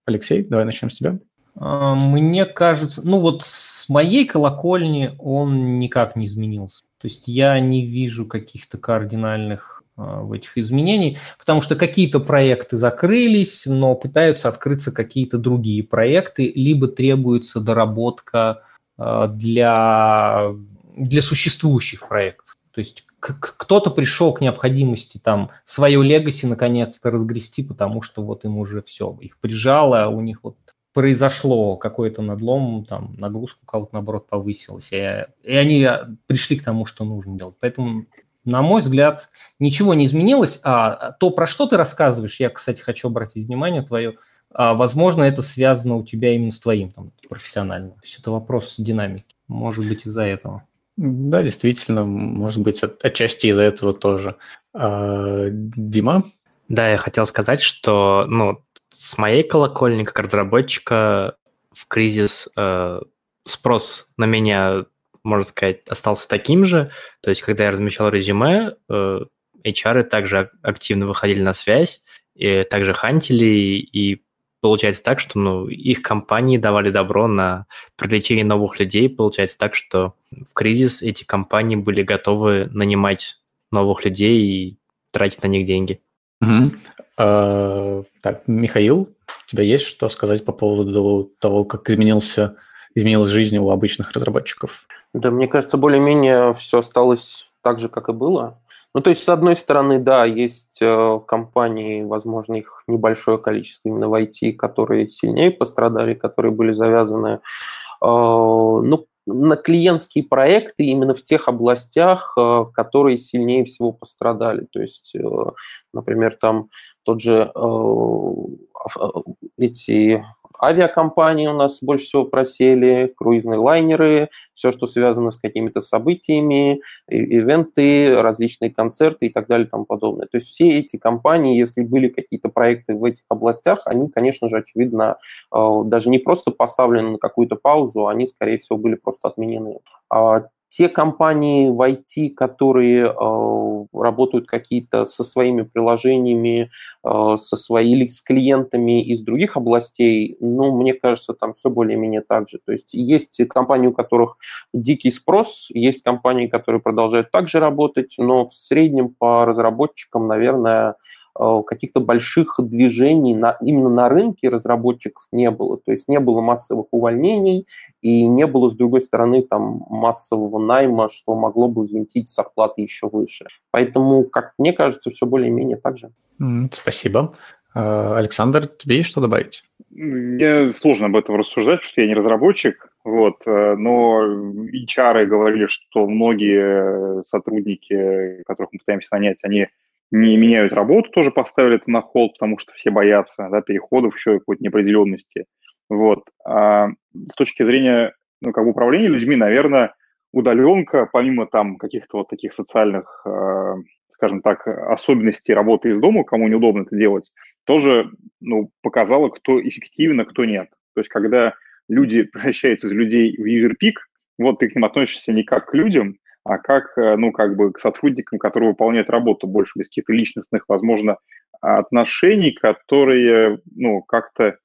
Алексей, давай начнем с тебя. А, мне кажется, ну вот с моей колокольни он никак не изменился. То есть я не вижу каких-то кардинальных в этих изменений, потому что какие-то проекты закрылись, но пытаются открыться какие-то другие проекты, либо требуется доработка для, для существующих проектов. То есть кто-то пришел к необходимости там свое легаси наконец-то разгрести, потому что вот им уже все, их прижало, у них вот произошло какой-то надлом, там нагрузка у кого-то, наоборот, повысилась, и, и они пришли к тому, что нужно делать. Поэтому, на мой взгляд, ничего не изменилось, а то, про что ты рассказываешь, я, кстати, хочу обратить внимание твое, а, возможно, это связано у тебя именно с твоим там, профессиональным. То есть это вопрос динамики. Может быть, из-за этого. Да, действительно, может быть, от, отчасти из-за этого тоже. А, Дима? Да, я хотел сказать, что ну, с моей колокольни, как разработчика, в кризис э, спрос на меня, можно сказать, остался таким же. То есть, когда я размещал резюме, э, HR также активно выходили на связь, и также хантили, и получается так, что ну, их компании давали добро на привлечение новых людей. Получается так, что в кризис эти компании были готовы нанимать новых людей и тратить на них деньги. Угу. А, так, Михаил, у тебя есть что сказать по поводу того, как изменился изменилась жизнь у обычных разработчиков? Да, мне кажется, более-менее все осталось так же, как и было. Ну, то есть, с одной стороны, да, есть э, компании, возможно, их небольшое количество именно в IT, которые сильнее пострадали, которые были завязаны, э, ну, на клиентские проекты именно в тех областях, э, которые сильнее всего пострадали. То есть, например, там тот же эти авиакомпании у нас больше всего просели, круизные лайнеры, все, что связано с какими-то событиями, ивенты, различные концерты и так далее и тому подобное. То есть все эти компании, если были какие-то проекты в этих областях, они, конечно же, очевидно, э, даже не просто поставлены на какую-то паузу, они, скорее всего, были просто отменены. Те компании в IT, которые э, работают какие-то со своими приложениями, э, со своими или с клиентами из других областей, ну, мне кажется, там все более-менее так же. То есть есть компании, у которых дикий спрос, есть компании, которые продолжают также работать, но в среднем по разработчикам, наверное, каких-то больших движений на, именно на рынке разработчиков не было. То есть не было массовых увольнений и не было, с другой стороны, там массового найма, что могло бы взвинтить зарплаты еще выше. Поэтому, как мне кажется, все более-менее так же. Спасибо. Э, Александр, тебе есть что добавить? Мне сложно об этом рассуждать, потому что я не разработчик, вот, э, но HR говорили, что многие сотрудники, которых мы пытаемся нанять, они не меняют работу, тоже поставили это на холд, потому что все боятся да, переходов, еще какой-то неопределенности. Вот. А с точки зрения ну, как бы управления людьми, наверное, удаленка, помимо там каких-то вот таких социальных, э, скажем так, особенностей работы из дома, кому неудобно это делать, тоже ну, показала, кто эффективно, кто нет. То есть когда люди превращаются из людей в user-пик, вот ты к ним относишься не как к людям, а как, э, ну, как бы к сотрудникам, которые выполняют работу больше без каких-то личностных, возможно, отношений, которые, ну, как-то э,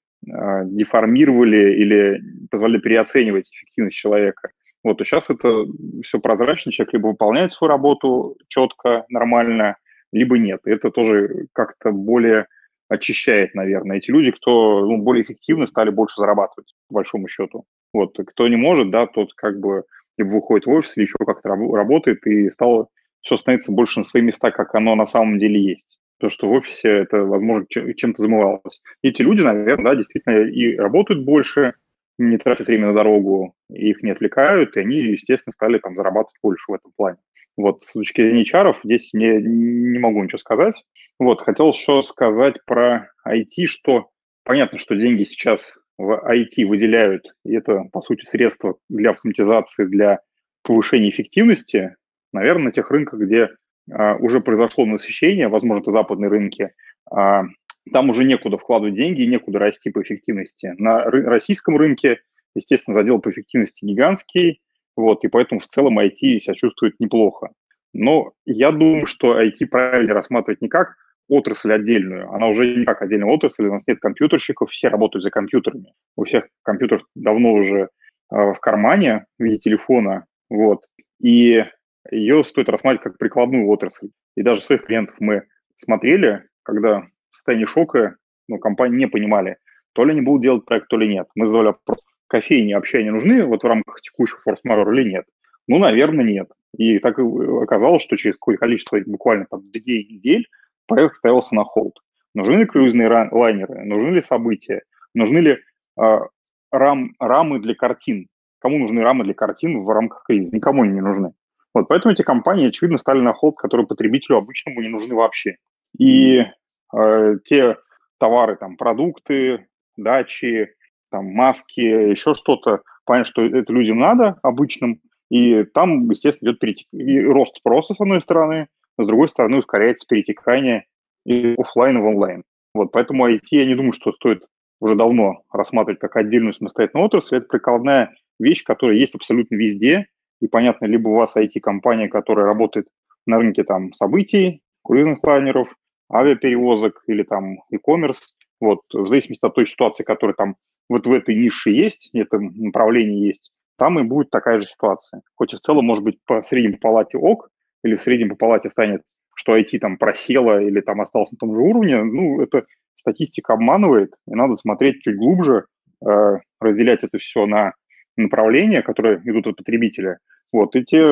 деформировали или позволяли переоценивать эффективность человека. Вот, то сейчас это все прозрачно, человек либо выполняет свою работу четко, нормально, либо нет. И это тоже как-то более очищает, наверное. Эти люди, кто ну, более эффективно стали больше зарабатывать, по большому счету. Вот, кто не может, да, тот как бы либо выходит в офис, или еще как-то работает, и стало все становится больше на свои места, как оно на самом деле есть. То, что в офисе это, возможно, чем-то замывалось. И эти люди, наверное, да, действительно и работают больше, не тратят время на дорогу, их не отвлекают, и они, естественно, стали там зарабатывать больше в этом плане. Вот с точки зрения HR здесь не, не могу ничего сказать. Вот, хотел еще сказать про IT, что понятно, что деньги сейчас в IT выделяют, и это, по сути, средства для автоматизации, для повышения эффективности, наверное, на тех рынках, где а, уже произошло насыщение, возможно, это западные рынки, а, там уже некуда вкладывать деньги и некуда расти по эффективности. На российском рынке, естественно, задел по эффективности гигантский, вот, и поэтому в целом IT себя чувствует неплохо. Но я думаю, что IT правильно рассматривать не как отрасль отдельную. Она уже не как отдельная отрасль, у нас нет компьютерщиков, все работают за компьютерами. У всех компьютер давно уже э, в кармане в виде телефона, вот. И ее стоит рассматривать как прикладную отрасль. И даже своих клиентов мы смотрели, когда в состоянии шока ну, компании не понимали, то ли они будут делать проект, то ли нет. Мы задавали вопрос, кофейни вообще не нужны вот в рамках текущего форс-мажора или нет? Ну, наверное, нет. И так оказалось, что через какое-то количество, буквально там две недель, проект ставился на холд. Нужны ли круизные лайнеры, нужны ли события, нужны ли э, рам, рамы для картин. Кому нужны рамы для картин в рамках кризиса? Никому они не нужны. Вот поэтому эти компании, очевидно, стали на холд, которые потребителю обычному не нужны вообще. И э, те товары, там, продукты, дачи, там, маски, еще что-то, понятно, что это людям надо, обычным, и там, естественно, идет перетек... и рост спроса, с одной стороны, с другой стороны ускоряется перетекание из офлайна в онлайн. Вот, поэтому IT, я не думаю, что стоит уже давно рассматривать как отдельную самостоятельную отрасль. Это прикладная вещь, которая есть абсолютно везде. И понятно, либо у вас IT-компания, которая работает на рынке там событий, круизных лайнеров, авиаперевозок или там e-commerce. Вот, в зависимости от той ситуации, которая там вот в этой нише есть, в этом направлении есть, там и будет такая же ситуация. Хоть и в целом, может быть, по средней палате ок, или в среднем по палате станет, что IT там просело или там осталось на том же уровне, ну, это статистика обманывает, и надо смотреть чуть глубже, э, разделять это все на направления, которые идут от потребителя, вот, и те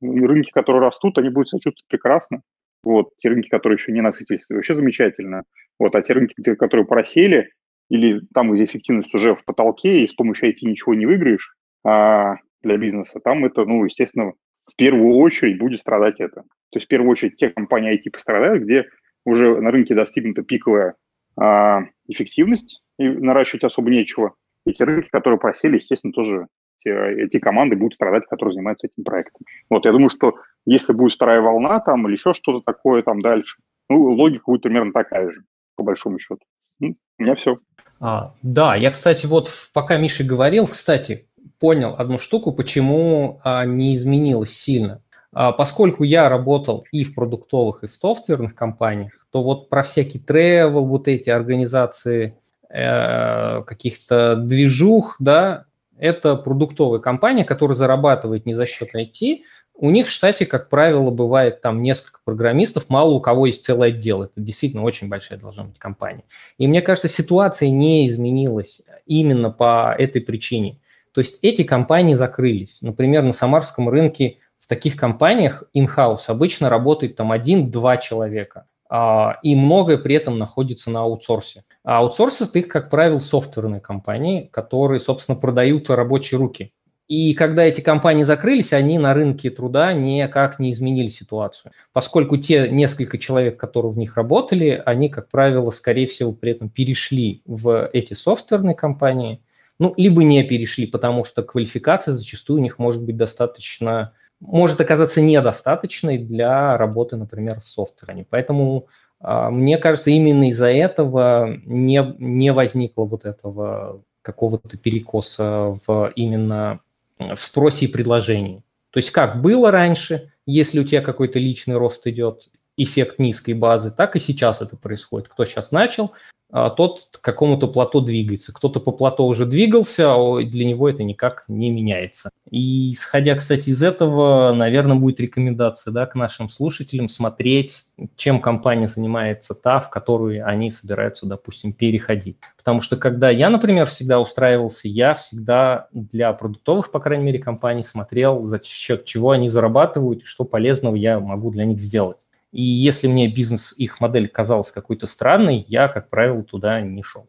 рынки, которые растут, они будут себя чувствовать прекрасно. Вот, те рынки, которые еще не насытились, вообще замечательно. Вот, а те рынки, которые просели, или там, где эффективность уже в потолке, и с помощью IT ничего не выиграешь а, для бизнеса, там это, ну, естественно, в первую очередь будет страдать это. То есть в первую очередь те компании IT пострадают, где уже на рынке достигнута пиковая а, эффективность, и наращивать особо нечего. И те рынки, которые просели, естественно, тоже те, эти команды будут страдать, которые занимаются этим проектом. Вот, я думаю, что если будет вторая волна там или еще что-то такое там дальше, ну, логика будет примерно такая же, по большому счету. Ну, у меня все. А, да, я, кстати, вот пока Миша говорил, кстати, понял одну штуку, почему не изменилось сильно. А, поскольку я работал и в продуктовых, и в софтверных компаниях, то вот про всякие travel, вот эти организации э, каких-то движух, да, это продуктовая компания, которая зарабатывает не за счет IT. У них в штате, как правило, бывает там несколько программистов, мало у кого есть целый отдел. Это действительно очень большая должна быть компания. И мне кажется, ситуация не изменилась именно по этой причине. То есть эти компании закрылись. Например, на самарском рынке в таких компаниях in-house обычно работает там один-два человека, а, и многое при этом находится на аутсорсе. А аутсорс это как правило, софтверные компании, которые, собственно, продают рабочие руки. И когда эти компании закрылись, они на рынке труда никак не изменили ситуацию, поскольку те несколько человек, которые в них работали, они, как правило, скорее всего, при этом перешли в эти софтверные компании, ну, либо не перешли, потому что квалификация зачастую у них может быть достаточно может оказаться недостаточной для работы, например, в софтвере. Поэтому а, мне кажется, именно из-за этого не, не возникло вот этого какого-то перекоса в именно в спросе и предложении. То есть как было раньше, если у тебя какой-то личный рост идет, эффект низкой базы, так и сейчас это происходит. Кто сейчас начал, тот к какому-то плато двигается. Кто-то по плато уже двигался, а для него это никак не меняется. И исходя, кстати, из этого, наверное, будет рекомендация да, к нашим слушателям смотреть, чем компания занимается та, в которую они собираются, допустим, переходить. Потому что когда я, например, всегда устраивался, я всегда для продуктовых, по крайней мере, компаний смотрел, за счет чего они зарабатывают и что полезного я могу для них сделать. И если мне бизнес, их модель казалась какой-то странной, я, как правило, туда не шел.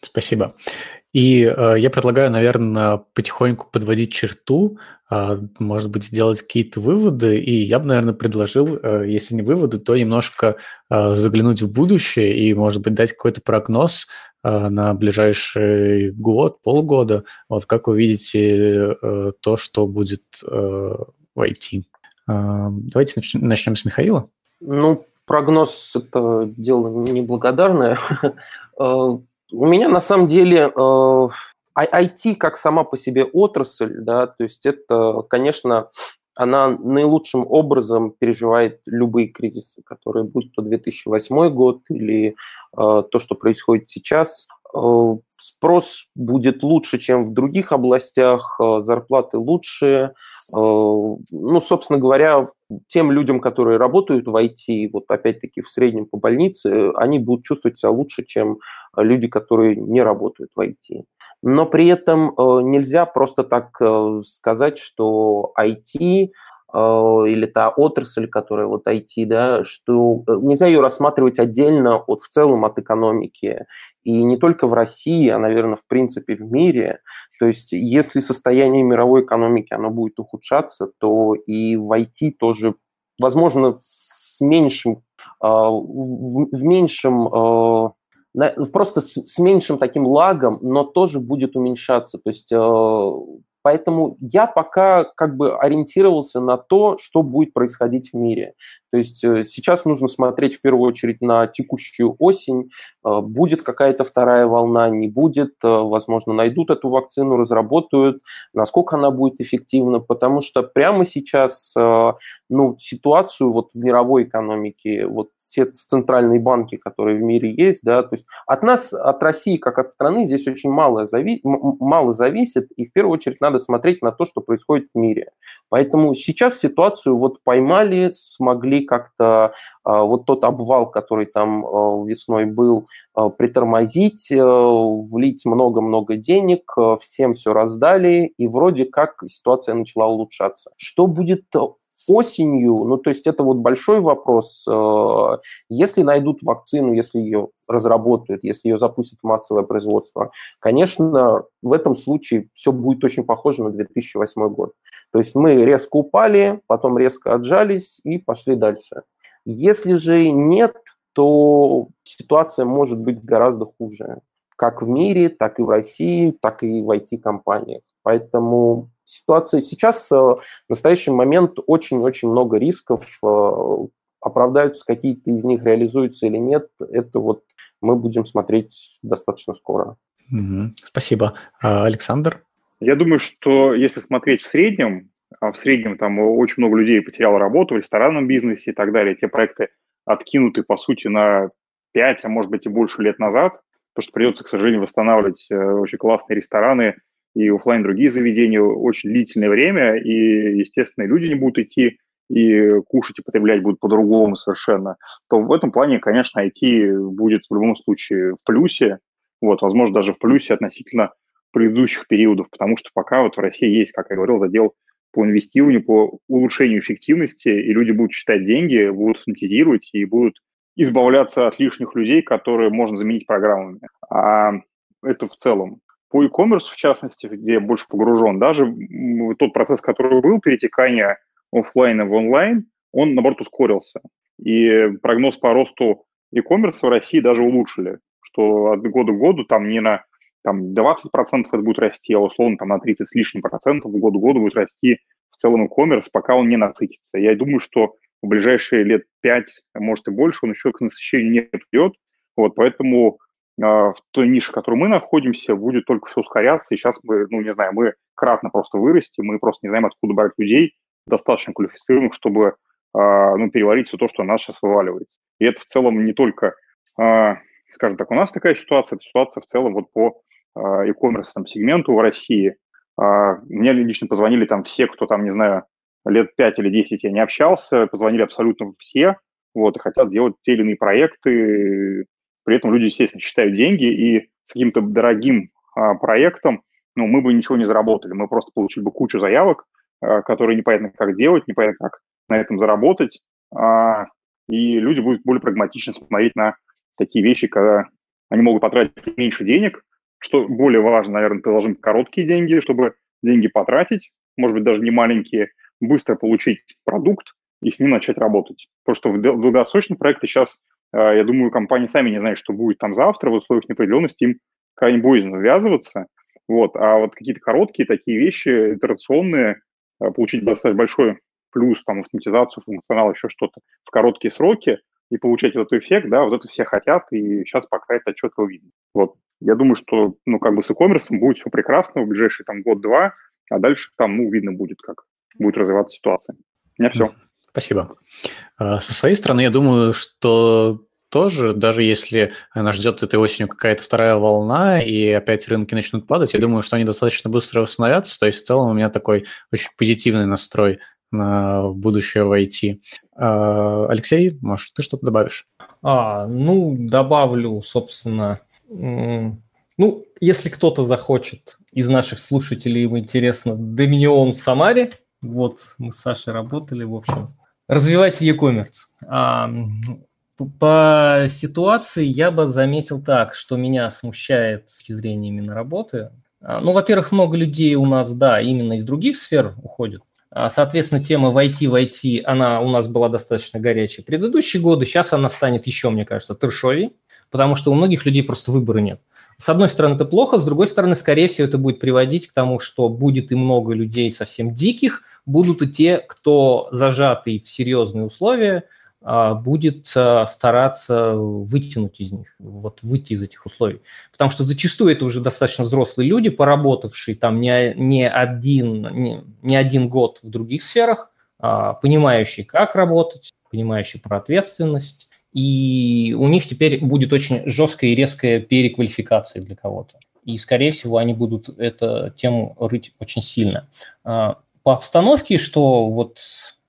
Спасибо. И э, я предлагаю, наверное, потихоньку подводить черту, э, может быть, сделать какие-то выводы. И я бы, наверное, предложил, э, если не выводы, то немножко э, заглянуть в будущее и, может быть, дать какой-то прогноз э, на ближайший год, полгода. Вот как вы видите э, то, что будет э, в? Давайте начнем, с Михаила. Ну, прогноз – это дело неблагодарное. Э, у меня на самом деле IT э, как сама по себе отрасль, да, то есть это, конечно, она наилучшим образом переживает любые кризисы, которые будут то 2008 год или э, то, что происходит сейчас. Э, спрос будет лучше, чем в других областях, э, зарплаты лучше. Э, ну, собственно говоря, тем людям, которые работают в IT, вот опять-таки в среднем по больнице, они будут чувствовать себя лучше, чем люди, которые не работают в IT. Но при этом нельзя просто так сказать, что IT или та отрасль, которая вот IT, да, что нельзя ее рассматривать отдельно от в целом от экономики и не только в России, а, наверное, в принципе в мире. То есть если состояние мировой экономики оно будет ухудшаться, то и в IT тоже, возможно, с меньшим, а, в меньшем просто с меньшим таким лагом, но тоже будет уменьшаться. То есть Поэтому я пока как бы ориентировался на то, что будет происходить в мире. То есть э, сейчас нужно смотреть в первую очередь на текущую осень. Э, будет какая-то вторая волна, не будет. Э, возможно, найдут эту вакцину, разработают. Насколько она будет эффективна. Потому что прямо сейчас ну, ситуацию вот в мировой экономике, вот те центральные банки, которые в мире есть, да, то есть от нас, от России как от страны здесь очень мало, зави мало зависит, и в первую очередь надо смотреть на то, что происходит в мире. Поэтому сейчас ситуацию вот поймали, смогли как-то а, вот тот обвал, который там а, весной был, а, притормозить, влить много-много денег, всем все раздали, и вроде как ситуация начала улучшаться. Что будет осенью, ну, то есть это вот большой вопрос. Если найдут вакцину, если ее разработают, если ее запустят в массовое производство, конечно, в этом случае все будет очень похоже на 2008 год. То есть мы резко упали, потом резко отжались и пошли дальше. Если же нет, то ситуация может быть гораздо хуже. Как в мире, так и в России, так и в IT-компаниях. Поэтому ситуация сейчас, э, в настоящий момент, очень-очень много рисков. Э, оправдаются какие-то из них, реализуются или нет, это вот мы будем смотреть достаточно скоро. Угу. Спасибо. А, Александр? Я думаю, что если смотреть в среднем, а в среднем там очень много людей потеряло работу в ресторанном бизнесе и так далее. Те проекты откинуты, по сути, на 5, а может быть и больше лет назад, потому что придется, к сожалению, восстанавливать э, очень классные рестораны и офлайн другие заведения очень длительное время, и, естественно, люди не будут идти и кушать и потреблять будут по-другому совершенно, то в этом плане, конечно, IT будет в любом случае в плюсе, вот, возможно, даже в плюсе относительно предыдущих периодов, потому что пока вот в России есть, как я говорил, задел по инвестированию, по улучшению эффективности, и люди будут считать деньги, будут синтезировать и будут избавляться от лишних людей, которые можно заменить программами. А это в целом. По e-commerce, в частности, где я больше погружен, даже тот процесс, который был, перетекание офлайна в онлайн, он, наоборот, ускорился. И прогноз по росту e-commerce в России даже улучшили, что от года к году там не на там 20% это будет расти, а условно там на 30 с лишним процентов в году году будет расти в целом e-commerce, пока он не насытится. Я думаю, что в ближайшие лет 5, а может и больше, он еще к насыщению не придет. Вот, поэтому в той нише, в которой мы находимся, будет только все ускоряться. И сейчас мы, ну, не знаю, мы кратно просто вырастем, мы просто не знаем, откуда брать людей, достаточно квалифицированных, чтобы э, ну, переварить все то, что у нас сейчас вываливается. И это в целом не только, э, скажем так, у нас такая ситуация, это ситуация в целом вот по а, e-commerce сегменту в России. А, мне лично позвонили там все, кто там, не знаю, лет 5 или 10 я не общался, позвонили абсолютно все, вот, и хотят делать те или иные проекты. При этом люди, естественно, считают деньги, и с каким-то дорогим а, проектом, ну, мы бы ничего не заработали, мы просто получили бы кучу заявок, а, которые непонятно как делать, непонятно как на этом заработать, а, и люди будут более прагматично смотреть на такие вещи, когда они могут потратить меньше денег, что более важно, наверное, должен короткие деньги, чтобы деньги потратить, может быть, даже не маленькие, быстро получить продукт и с ним начать работать. Потому что в долгосрочные проекты сейчас, я думаю, компании сами не знают, что будет там завтра, в условиях неопределенности им крайне боязно ввязываться. Вот. А вот какие-то короткие такие вещи, итерационные, а, получить достаточно большой плюс, там, автоматизацию, функционал, еще что-то в короткие сроки и получать этот эффект, да, вот это все хотят, и сейчас пока это отчетливо видно. Вот. Я думаю, что, ну, как бы с e-commerce будет все прекрасно в ближайший там год-два, а дальше там, ну, видно будет, как будет развиваться ситуация. У меня все. Спасибо. А, со своей стороны, я думаю, что тоже, даже если нас ждет этой осенью какая-то вторая волна, и опять рынки начнут падать, я думаю, что они достаточно быстро восстановятся. То есть в целом у меня такой очень позитивный настрой на будущее в IT. А, Алексей, может, ты что-то добавишь? А, ну, добавлю, собственно, ну, если кто-то захочет из наших слушателей, им интересно, Доминион в Самаре, вот мы с Сашей работали, в общем, развивайте e-commerce. А, по ситуации я бы заметил так, что меня смущает с точки зрения именно работы. А, ну, во-первых, много людей у нас, да, именно из других сфер уходят. А, соответственно, тема в IT, в IT, она у нас была достаточно горячей предыдущие годы. Сейчас она станет еще, мне кажется, трешовей потому что у многих людей просто выбора нет. С одной стороны, это плохо, с другой стороны, скорее всего, это будет приводить к тому, что будет и много людей совсем диких, будут и те, кто зажатый в серьезные условия, а, будет а, стараться вытянуть из них, вот выйти из этих условий. Потому что зачастую это уже достаточно взрослые люди, поработавшие там не, не, один, не, не один год в других сферах, а, понимающие, как работать, понимающие про ответственность, и у них теперь будет очень жесткая и резкая переквалификация для кого-то. И, скорее всего, они будут эту тему рыть очень сильно. А, по обстановке, что вот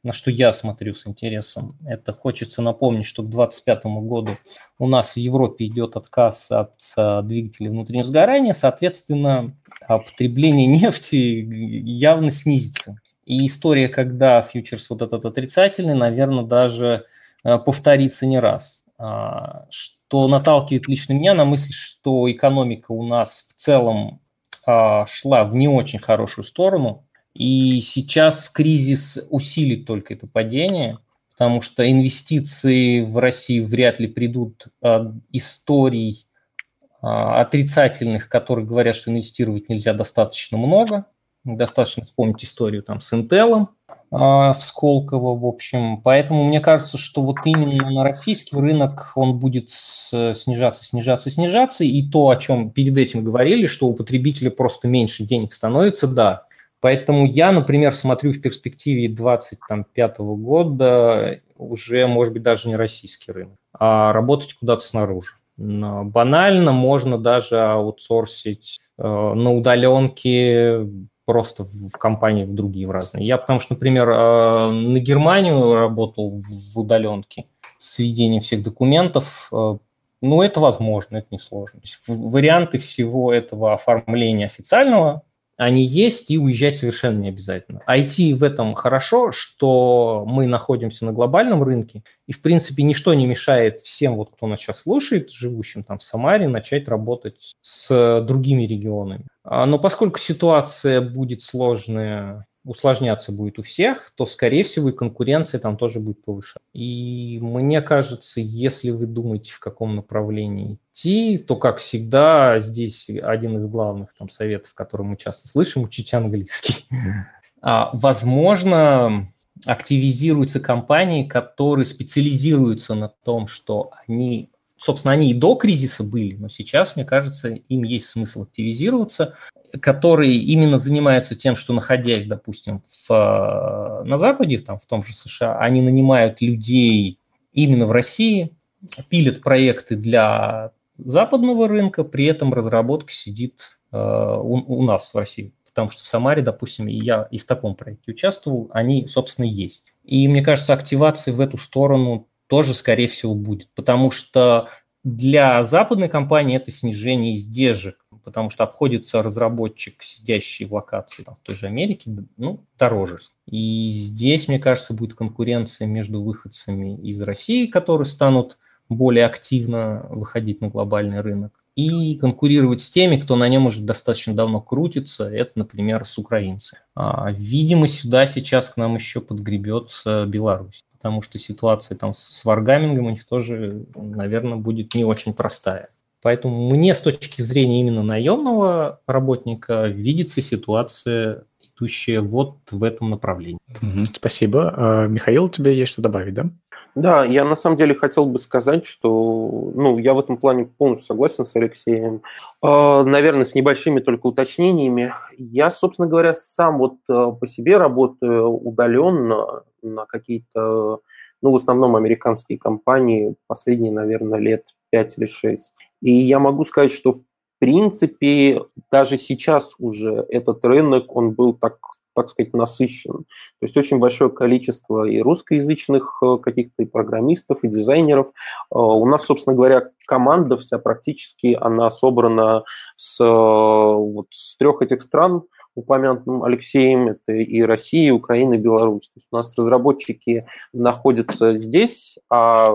на что я смотрю с интересом, это хочется напомнить, что к 2025 году у нас в Европе идет отказ от а, двигателей внутреннего сгорания, соответственно, потребление нефти явно снизится. И история, когда фьючерс вот этот отрицательный, наверное, даже повторится не раз. А, что наталкивает лично меня на мысль, что экономика у нас в целом шла в не очень хорошую сторону, и сейчас кризис усилит только это падение, потому что инвестиции в России вряд ли придут от историй а, отрицательных, которые говорят, что инвестировать нельзя достаточно много. Достаточно вспомнить историю там с Intel а, в Сколково, в общем. Поэтому мне кажется, что вот именно на российский рынок он будет снижаться, снижаться, снижаться. И то, о чем перед этим говорили, что у потребителя просто меньше денег становится, да, Поэтому я, например, смотрю в перспективе 2025 года уже, может быть, даже не российский рынок, а работать куда-то снаружи. Банально можно даже аутсорсить э, на удаленке просто в компании в другие в разные. Я потому что, например, э, на Германию работал в удаленке с ведением всех документов. Э, ну, это возможно, это несложно. варианты всего этого оформления официального они есть, и уезжать совершенно не обязательно. IT в этом хорошо, что мы находимся на глобальном рынке, и, в принципе, ничто не мешает всем, вот, кто нас сейчас слушает, живущим там в Самаре, начать работать с другими регионами. А, но поскольку ситуация будет сложная усложняться будет у всех, то, скорее всего, и конкуренция там тоже будет повышаться. И мне кажется, если вы думаете, в каком направлении идти, то, как всегда, здесь один из главных там советов, который мы часто слышим, учите английский. А, возможно, активизируются компании, которые специализируются на том, что они собственно, они и до кризиса были, но сейчас, мне кажется, им есть смысл активизироваться, которые именно занимаются тем, что находясь, допустим, в, э, на Западе, там, в том же США, они нанимают людей именно в России, пилят проекты для западного рынка, при этом разработка сидит э, у, у нас в России. Потому что в Самаре, допустим, я и в таком проекте участвовал, они, собственно, есть. И мне кажется, активация в эту сторону тоже, скорее всего, будет. Потому что для западной компании это снижение издержек потому что обходится разработчик, сидящий в локации там, в той же Америке, ну, дороже. И здесь, мне кажется, будет конкуренция между выходцами из России, которые станут более активно выходить на глобальный рынок, и конкурировать с теми, кто на нем уже достаточно давно крутится, это, например, с украинцами. А, видимо, сюда сейчас к нам еще подгребет Беларусь, потому что ситуация там с варгамингом у них тоже, наверное, будет не очень простая. Поэтому мне с точки зрения именно наемного работника видится ситуация, идущая вот в этом направлении. спасибо. А, Михаил, тебе есть что добавить, да? Да, я на самом деле хотел бы сказать, что ну, я в этом плане полностью согласен с Алексеем. Э, наверное, с небольшими только уточнениями. Я, собственно говоря, сам вот э, по себе работаю удаленно на какие-то, ну, в основном американские компании последние, наверное, лет 5 или 6. И я могу сказать, что в принципе даже сейчас уже этот рынок, он был так так сказать, насыщен. То есть очень большое количество и русскоязычных э, каких-то и программистов, и дизайнеров. Э, у нас, собственно говоря, команда вся практически, она собрана с, э, вот, с трех этих стран, упомянутым Алексеем, это и Россия, и Украина, и Беларусь. То есть у нас разработчики находятся здесь, а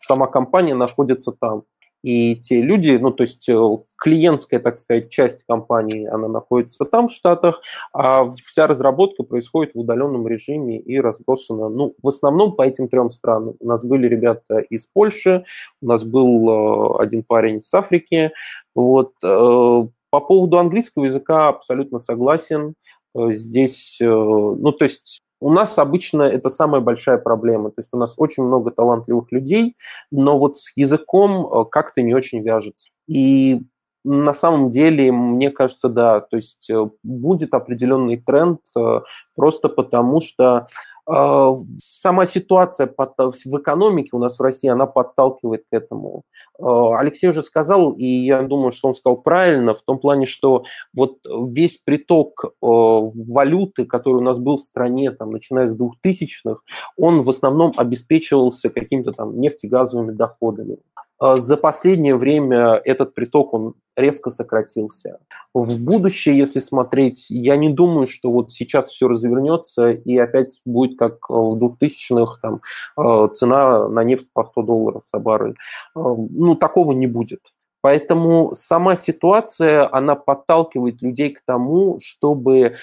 сама компания находится там. И те люди, ну, то есть э, клиентская, так сказать, часть компании, она находится там, в Штатах, а вся разработка происходит в удаленном режиме и разбросана, ну, в основном по этим трем странам. У нас были ребята из Польши, у нас был э, один парень с Африки, вот. Э, по поводу английского языка абсолютно согласен. Здесь, ну, то есть у нас обычно это самая большая проблема. То есть у нас очень много талантливых людей, но вот с языком э, как-то не очень вяжется. И на самом деле, мне кажется, да, то есть э, будет определенный тренд э, просто потому, что сама ситуация в экономике у нас в России, она подталкивает к этому. А, Алексей уже сказал, и я думаю, что он сказал правильно, в том плане, что вот весь приток а, валюты, который у нас был в стране, там, начиная с 2000-х, он в основном обеспечивался какими-то там нефтегазовыми доходами. За последнее время этот приток, он резко сократился. В будущее, если смотреть, я не думаю, что вот сейчас все развернется и опять будет как в 2000-х, там, э, цена на нефть по 100 долларов за баррель. Э, ну, такого не будет. Поэтому сама ситуация, она подталкивает людей к тому, чтобы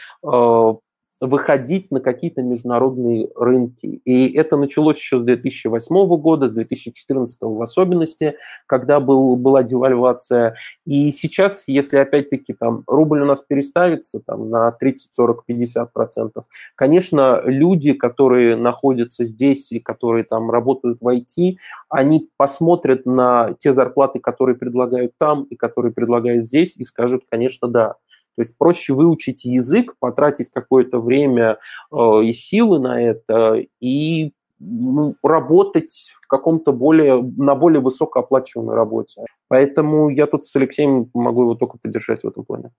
выходить на какие-то международные рынки. И это началось еще с 2008 года, с 2014 в особенности, когда был, была девальвация. И сейчас, если опять-таки там рубль у нас переставится там, на 30, 40, 50 процентов, конечно, люди, которые находятся здесь и которые там работают в IT, они посмотрят на те зарплаты, которые предлагают там и которые предлагают здесь, и скажут, конечно, да, то есть проще выучить язык, потратить какое-то время э, и силы на это, и ну, работать в каком-то более, на более высокооплачиваемой работе. Поэтому я тут с Алексеем могу его только поддержать в этом плане.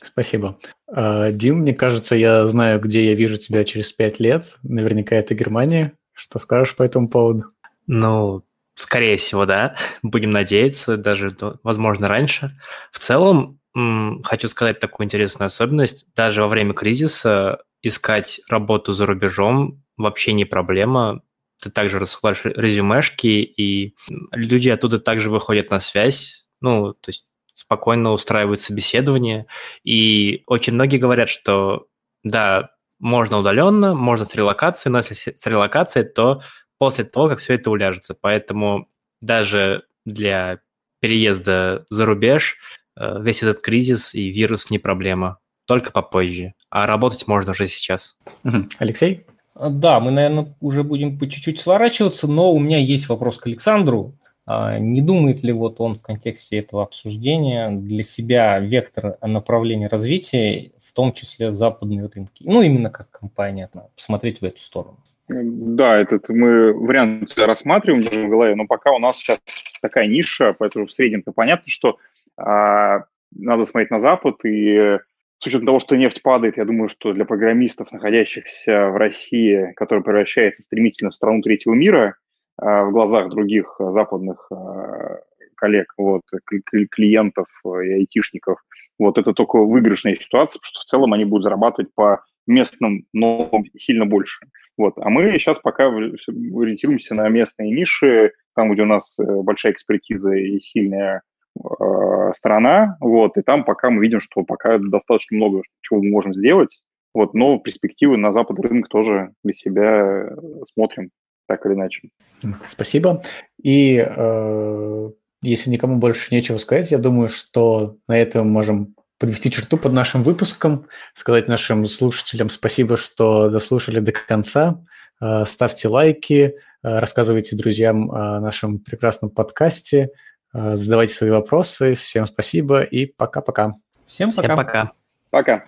Спасибо. А, Дим, мне кажется, я знаю, где я вижу тебя через пять лет. Наверняка это Германия. Что скажешь по этому поводу? Ну, скорее всего, да. Будем надеяться, даже, возможно, раньше. В целом, хочу сказать такую интересную особенность. Даже во время кризиса искать работу за рубежом вообще не проблема. Ты также рассылаешь резюмешки, и люди оттуда также выходят на связь. Ну, то есть спокойно устраивают собеседование. И очень многие говорят, что да, можно удаленно, можно с релокацией, но если с релокацией, то после того, как все это уляжется. Поэтому даже для переезда за рубеж весь этот кризис и вирус не проблема, только попозже. А работать можно уже сейчас. Алексей? А, да, мы, наверное, уже будем по чуть-чуть сворачиваться, но у меня есть вопрос к Александру. А, не думает ли вот он в контексте этого обсуждения для себя вектор направления развития, в том числе западные рынки? Ну, именно как компания, посмотреть в эту сторону. Да, этот мы вариант рассматриваем даже в голове, но пока у нас сейчас такая ниша, поэтому в среднем-то понятно, что надо смотреть на Запад, и с учетом того, что нефть падает, я думаю, что для программистов, находящихся в России, которая превращается стремительно в страну третьего мира, а, в глазах других западных а, коллег, вот, клиентов и айтишников, вот это только выигрышная ситуация, потому что в целом они будут зарабатывать по местным, но сильно больше. Вот. А мы сейчас пока ориентируемся на местные ниши, там, где у нас э, большая экспертиза и сильная э, сторона, вот, и там пока мы видим, что пока достаточно много чего мы можем сделать, вот, но перспективы на западный рынок тоже для себя э, смотрим так или иначе. Спасибо. И э, если никому больше нечего сказать, я думаю, что на этом можем подвести черту под нашим выпуском, сказать нашим слушателям спасибо, что дослушали до конца. Э, ставьте лайки, э, рассказывайте друзьям о нашем прекрасном подкасте. Задавайте свои вопросы. Всем спасибо и пока-пока. Всем пока. Всем пока. Пока.